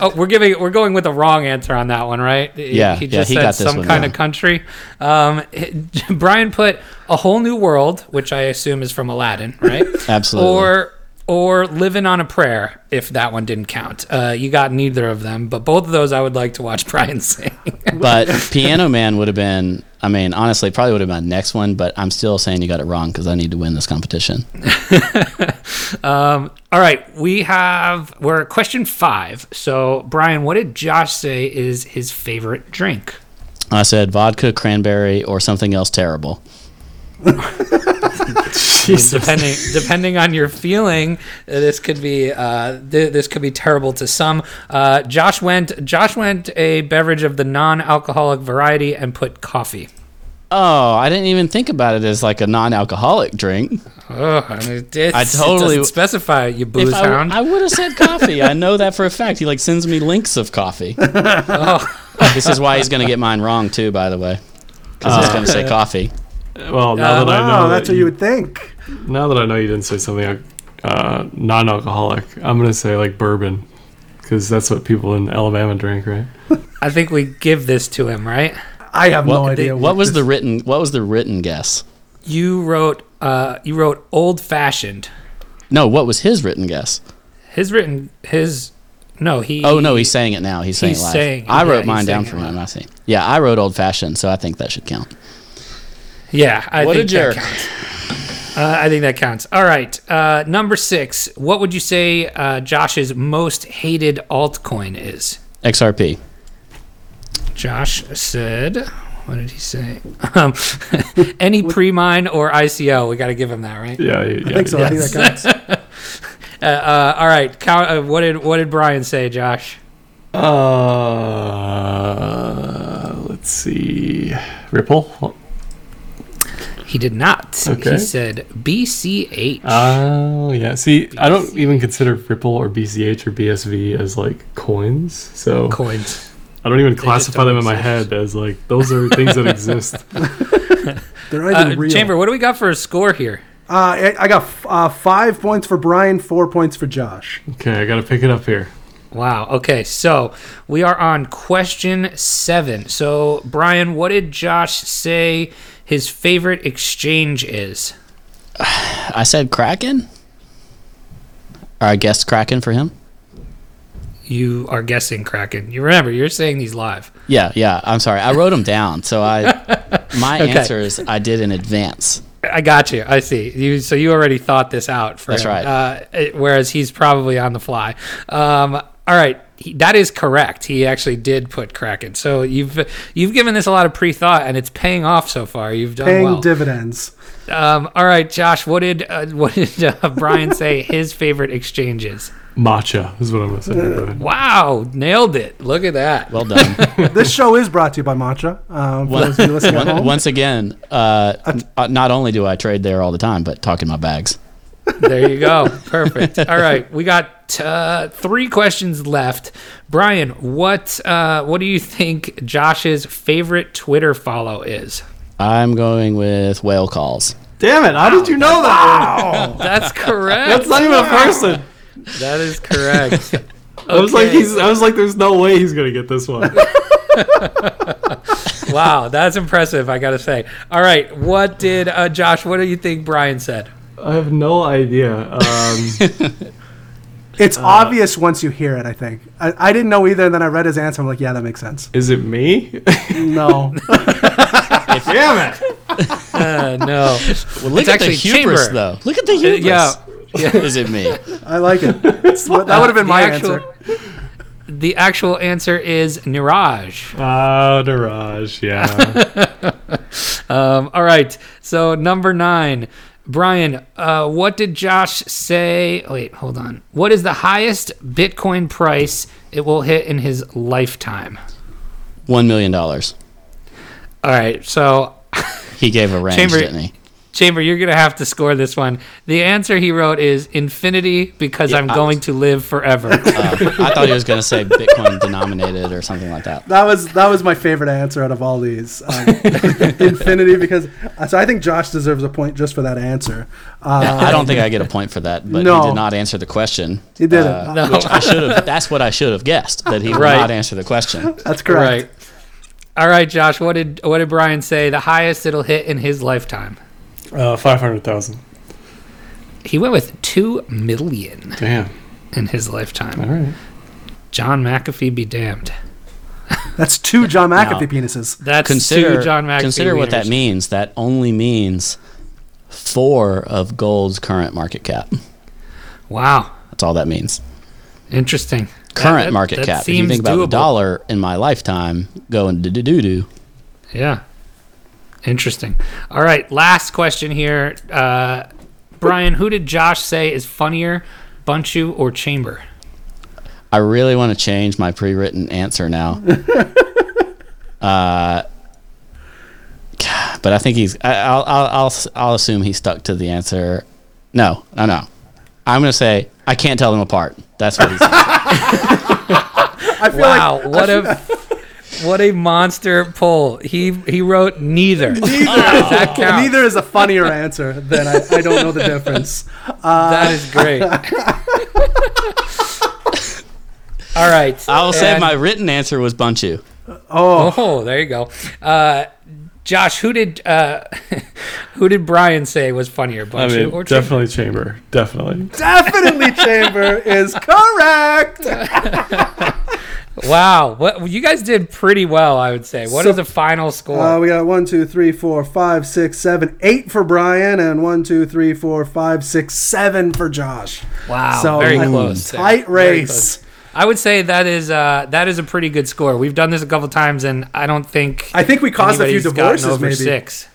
Oh, we're giving we're going with the wrong answer on that one, right? Yeah, he yeah, just he said some one, kind yeah. of country. Um, <laughs> Brian put a whole new world, which I assume is from Aladdin, right? <laughs> Absolutely. Or or living on a prayer, if that one didn't count. Uh, you got neither of them, but both of those I would like to watch <laughs> Brian sing. But Piano Man would have been, I mean, honestly, probably would have been my next one, but I'm still saying you got it wrong because I need to win this competition. <laughs> All right, we have we're at question five. So Brian, what did Josh say is his favorite drink? I said vodka, cranberry, or something else terrible. Depending depending on your feeling, uh, this could be uh, th- this could be terrible to some. Uh, Josh went Josh went a beverage of the non-alcoholic variety and put coffee. Oh, I didn't even think about it as like a non-alcoholic drink. Oh, I, mean, it's, I totally- it doesn't specify you booze If I, hound. I would have said coffee. I know that for a fact. He like sends me links of coffee. <laughs> oh, This is why he's going to get mine wrong too, by the way, because he's going to say <laughs> coffee. Well, now Uh, that I know Oh, that's that what you would think. now that I know you didn't say something uh, non-alcoholic, I'm gonna say like bourbon, because that's what people in Alabama drink, right? I think we give this to him, right? I have no What, idea. what was this- the written? What was the written guess? You wrote, uh, you wrote old fashioned. No, what was his written guess? His written, his, no, he. Oh no, he's saying it now. He's saying He's it live. saying- I wrote he's mine down for it him. I see. Yeah, I wrote old fashioned, so I think that should count. Yeah, I What a think jerk. that counts. Uh, I think that counts. All right, uh, number six. What would you say uh, Josh's most hated altcoin is? XRP. Josh said, what did he say? Um, <laughs> any pre-mine or ICO. We got to give him that, right? Yeah, yeah. I think so. I think that counts. <laughs> Uh, uh, all right. Count, uh, what did what did Brian say, Josh? Uh, let's see. Ripple. He did not. Okay. He said BCH. Oh yeah. See, I don't even consider Ripple or BCH or BSV as like coins. So coins. I don't even classify don't them in my head as like those are things that exist. <laughs> <laughs> They're not even Uh, real. Chamber, what do we got for a score here? Uh, I, I got f- uh, five points for Brian, four points for Josh. Okay, I gotta pick it up here. Wow. Okay, so we are on question seven. So, Brian, what did Josh say his favorite exchange is? I said Kraken. Or I guessed Kraken for him. You are guessing Kraken. You remember, you're saying these live. Yeah, yeah. I'm sorry. I wrote them down, so I <laughs> my Okay. is I did in advance. I got you. I see. You so you already thought this out. For That's him. right. Uh, whereas he's probably on the fly. Um, all right, he, that is correct. He actually did put Kraken. So you've you've given this a lot of pre thought, and it's paying off so far. You've done Paying well. dividends. um, all right, Josh. What did uh, <laughs> what did uh, Brian say his favorite exchange is? Matcha is what I'm gonna say. Brian. Wow, nailed it. Look at that. Well done. <laughs> this show is brought to you by Matcha. Um, for those of you listening at home. Once again, uh, uh, not only do I trade there all the time, but talking my bags. There you go. Perfect. All right, we got uh, three questions left. Brian, what uh, what do you think Josh's favorite Twitter follow is? I'm going with whale calls. Damn it! How did you know that? That's correct. That's not even a person. that is correct. <laughs> I was like, he's. I was like, there's no way he's gonna get this one. <laughs> wow, that's impressive. I gotta say. All right, what did uh, Josh? What do you think Brian said? I have no idea. Um, <laughs> It's obvious once you hear it, I think. I, I didn't know either, and then I read his answer. I'm like, yeah, that makes sense. is it me? <laughs> No. <laughs> Damn it! Uh, no. Well, look It's at the actually hubris, chamber. though. Look at the hubris. yeah. Is it me? I like it. It's- that would have been The my actual- answer. The actual answer is Niraj. Ah, Daraj. Yeah. Um, all right. So number nine, Brian. Uh, what did Josh say? Wait, hold on. What is the highest Bitcoin price it will hit in his lifetime? One million dollars. All right. So He gave a range, Chamber- didn't he? Chamber, you're gonna have to score this one. The answer he wrote is infinity because Yeah, I'm I- going to live forever. Uh, I thought he was going to say Bitcoin denominated or something like that. That was that was my favorite answer out of all these. Um, <laughs> infinity, because so I think Josh deserves a point just for that answer. Uh, I don't think I get a point for that, but No. he did not answer the question. He didn't. uh, No. Which I should have. That's what I should have guessed that he would Right. not answer the question. That's correct. right. All right, Josh. What did what did Brian say? The highest it'll hit in his lifetime. Uh, Five hundred thousand. He went with two million Damn. in his lifetime. All right. John McAfee be damned. That's two John <laughs> Now- McAfee penises. That's Consider two John McAfee. consider what that means. That only means four of gold's current market cap. Wow, That's all that means. interesting. Current That- that- market that cap. If you think about the dollar in my lifetime going do do do do. Yeah, interesting. All right, last question here, uh, Brian. Who did Josh say is funnier, Bunchu or Chamber? I really want to change my pre-written answer now. <laughs> uh, but I think he's. I, I'll, I'll I'll I'll assume he stuck to the answer. No, no, no. I'm gonna say I can't tell them apart. That's what he said. <laughs> I feel Wow, like what a what a monster poll. He he wrote neither. neither, <laughs> that counts. neither is a funnier answer than I, I don't know the difference. <laughs> that is great. <laughs> All right. I will say my written answer was Bunchu. Oh, Oh, there you go. Uh, Josh, who did uh, who did Brian say was funnier, I mean, or Chamber? definitely Chamber. Definitely. definitely Chamber is correct. Wow, what you guys did pretty well, I would say. What is So- the final score? Uh, we got one, two, three, four, five, six, seven, eight for Brian, and one, two, three, four, five, six, seven for Josh. wow, so, very a close. Tight race. I would say that is uh, that is a pretty good score. We've done this a couple times, and I don't think I think we caused a few divorces, over maybe. six.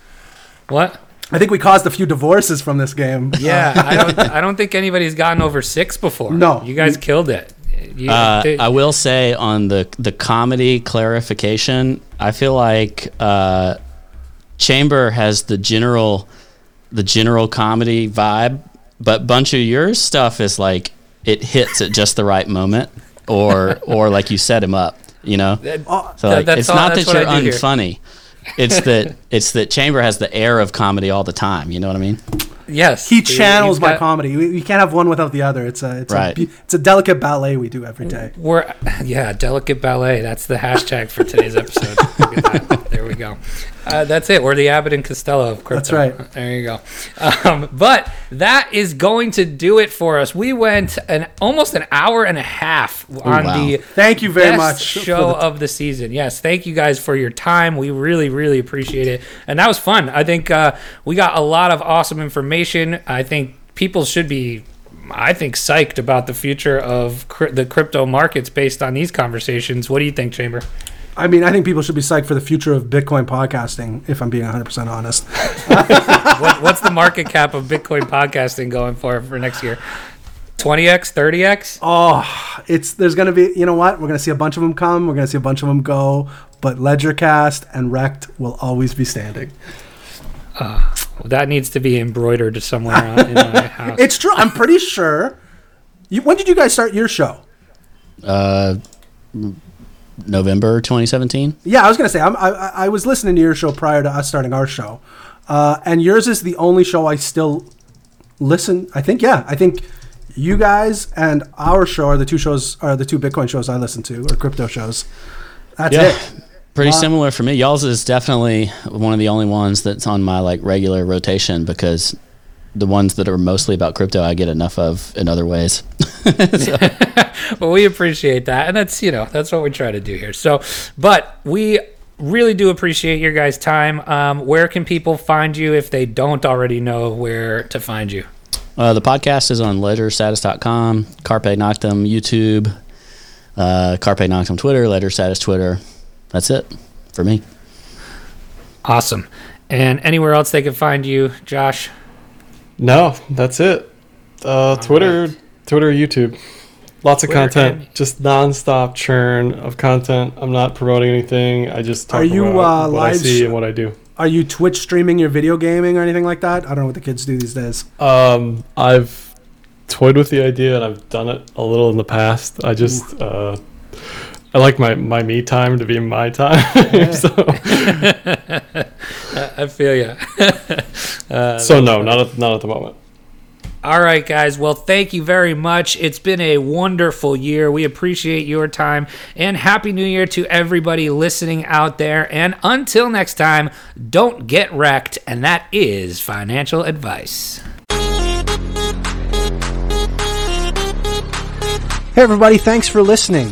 What? I think we caused a few divorces from this game. Yeah, <laughs> I don't. I don't think anybody's gotten over six before. No. you guys killed it. You, Uh, I will say on the the comedy clarification, I feel like uh, Chamber has the general the general comedy vibe, but bunch of your stuff is like it hits at just the right moment, or or like you set him up, you know. So like, that's it's all- not that you're unfunny. here. Unfunny. It's that <laughs> it's that Chamber has the air of comedy all the time. You know what I mean? yes, he channels you've my got- comedy. We, we can't have one without the other. It's a it's Right. a it's a delicate ballet we do every day. We're <laughs> yeah, delicate ballet. That's the hashtag for today's episode. <laughs> Look at that. There we go. Uh, that's it. We're the Abbott and Costello of crypto. That's right. <laughs> There you go. Um, but that is going to do it for us. We went an almost an hour and a half on wow. the Thank you very best much show the- of the season. Yes, thank you guys for your time. We really, really appreciate it, and that was fun. I think uh, we got a lot of awesome information. I think people should be. I think psyched about the future of cri- the crypto markets based on these conversations. What do you think, Chamber? I mean, I think people should be psyched for the future of Bitcoin podcasting. If I'm being 100 percent honest. <laughs> what, what's the market cap of Bitcoin podcasting going for for next year? 20x, 30x? Oh, it's there's gonna be. You know what? We're gonna see a bunch of them come. We're gonna see a bunch of them go. But Ledger Cast and Rekt will always be standing. That needs to be embroidered somewhere in my <laughs> house. It's true. I'm pretty sure. You, when did you guys start your show? Uh, November 2017. Yeah, I was gonna say I'm, I I I was listening to your show prior to us starting our show, uh, and yours is the only show I still listen. I think yeah, I think you guys and our show are the two shows are the two Bitcoin shows I listen to or crypto shows. That's Yeah. it. Pretty Wow. similar for me. Y'all's is definitely one of the only ones that's on my like regular rotation because the ones that are mostly about crypto I get enough of in other ways. <laughs> <laughs> well, we appreciate that, and that's you know that's what we try to do here. So, but we really do appreciate your guys' time. Um, where can people find you if they don't already know where to find you? Uh, the podcast is on ledgerstatus.com, Carpe Noctom YouTube, uh, Carpe Noctom Twitter, Ledger Status Twitter. That's it for me. Awesome. And anywhere else they can find you, Josh? No, that's it. Uh, Twitter, right. Twitter, YouTube. Lots of Twitter content. and- Just nonstop churn of content. I'm not promoting anything. I just talk Are you, about uh, what I see and what I do. Are you Twitch streaming your video gaming or anything like that? I don't know what the kids do these days. Um, I've toyed with the idea and I've done it a little in the past. I just uh, I like my my me time to be my time. <laughs> so <laughs> I feel you. <laughs> Uh, so no, not at, not at the moment. All right, guys. Well, thank you very much. It's been a wonderful year. We appreciate your time and Happy New Year to everybody listening out there. And until next time, don't get wrecked. And that is financial advice. Hey, everybody, thanks for listening.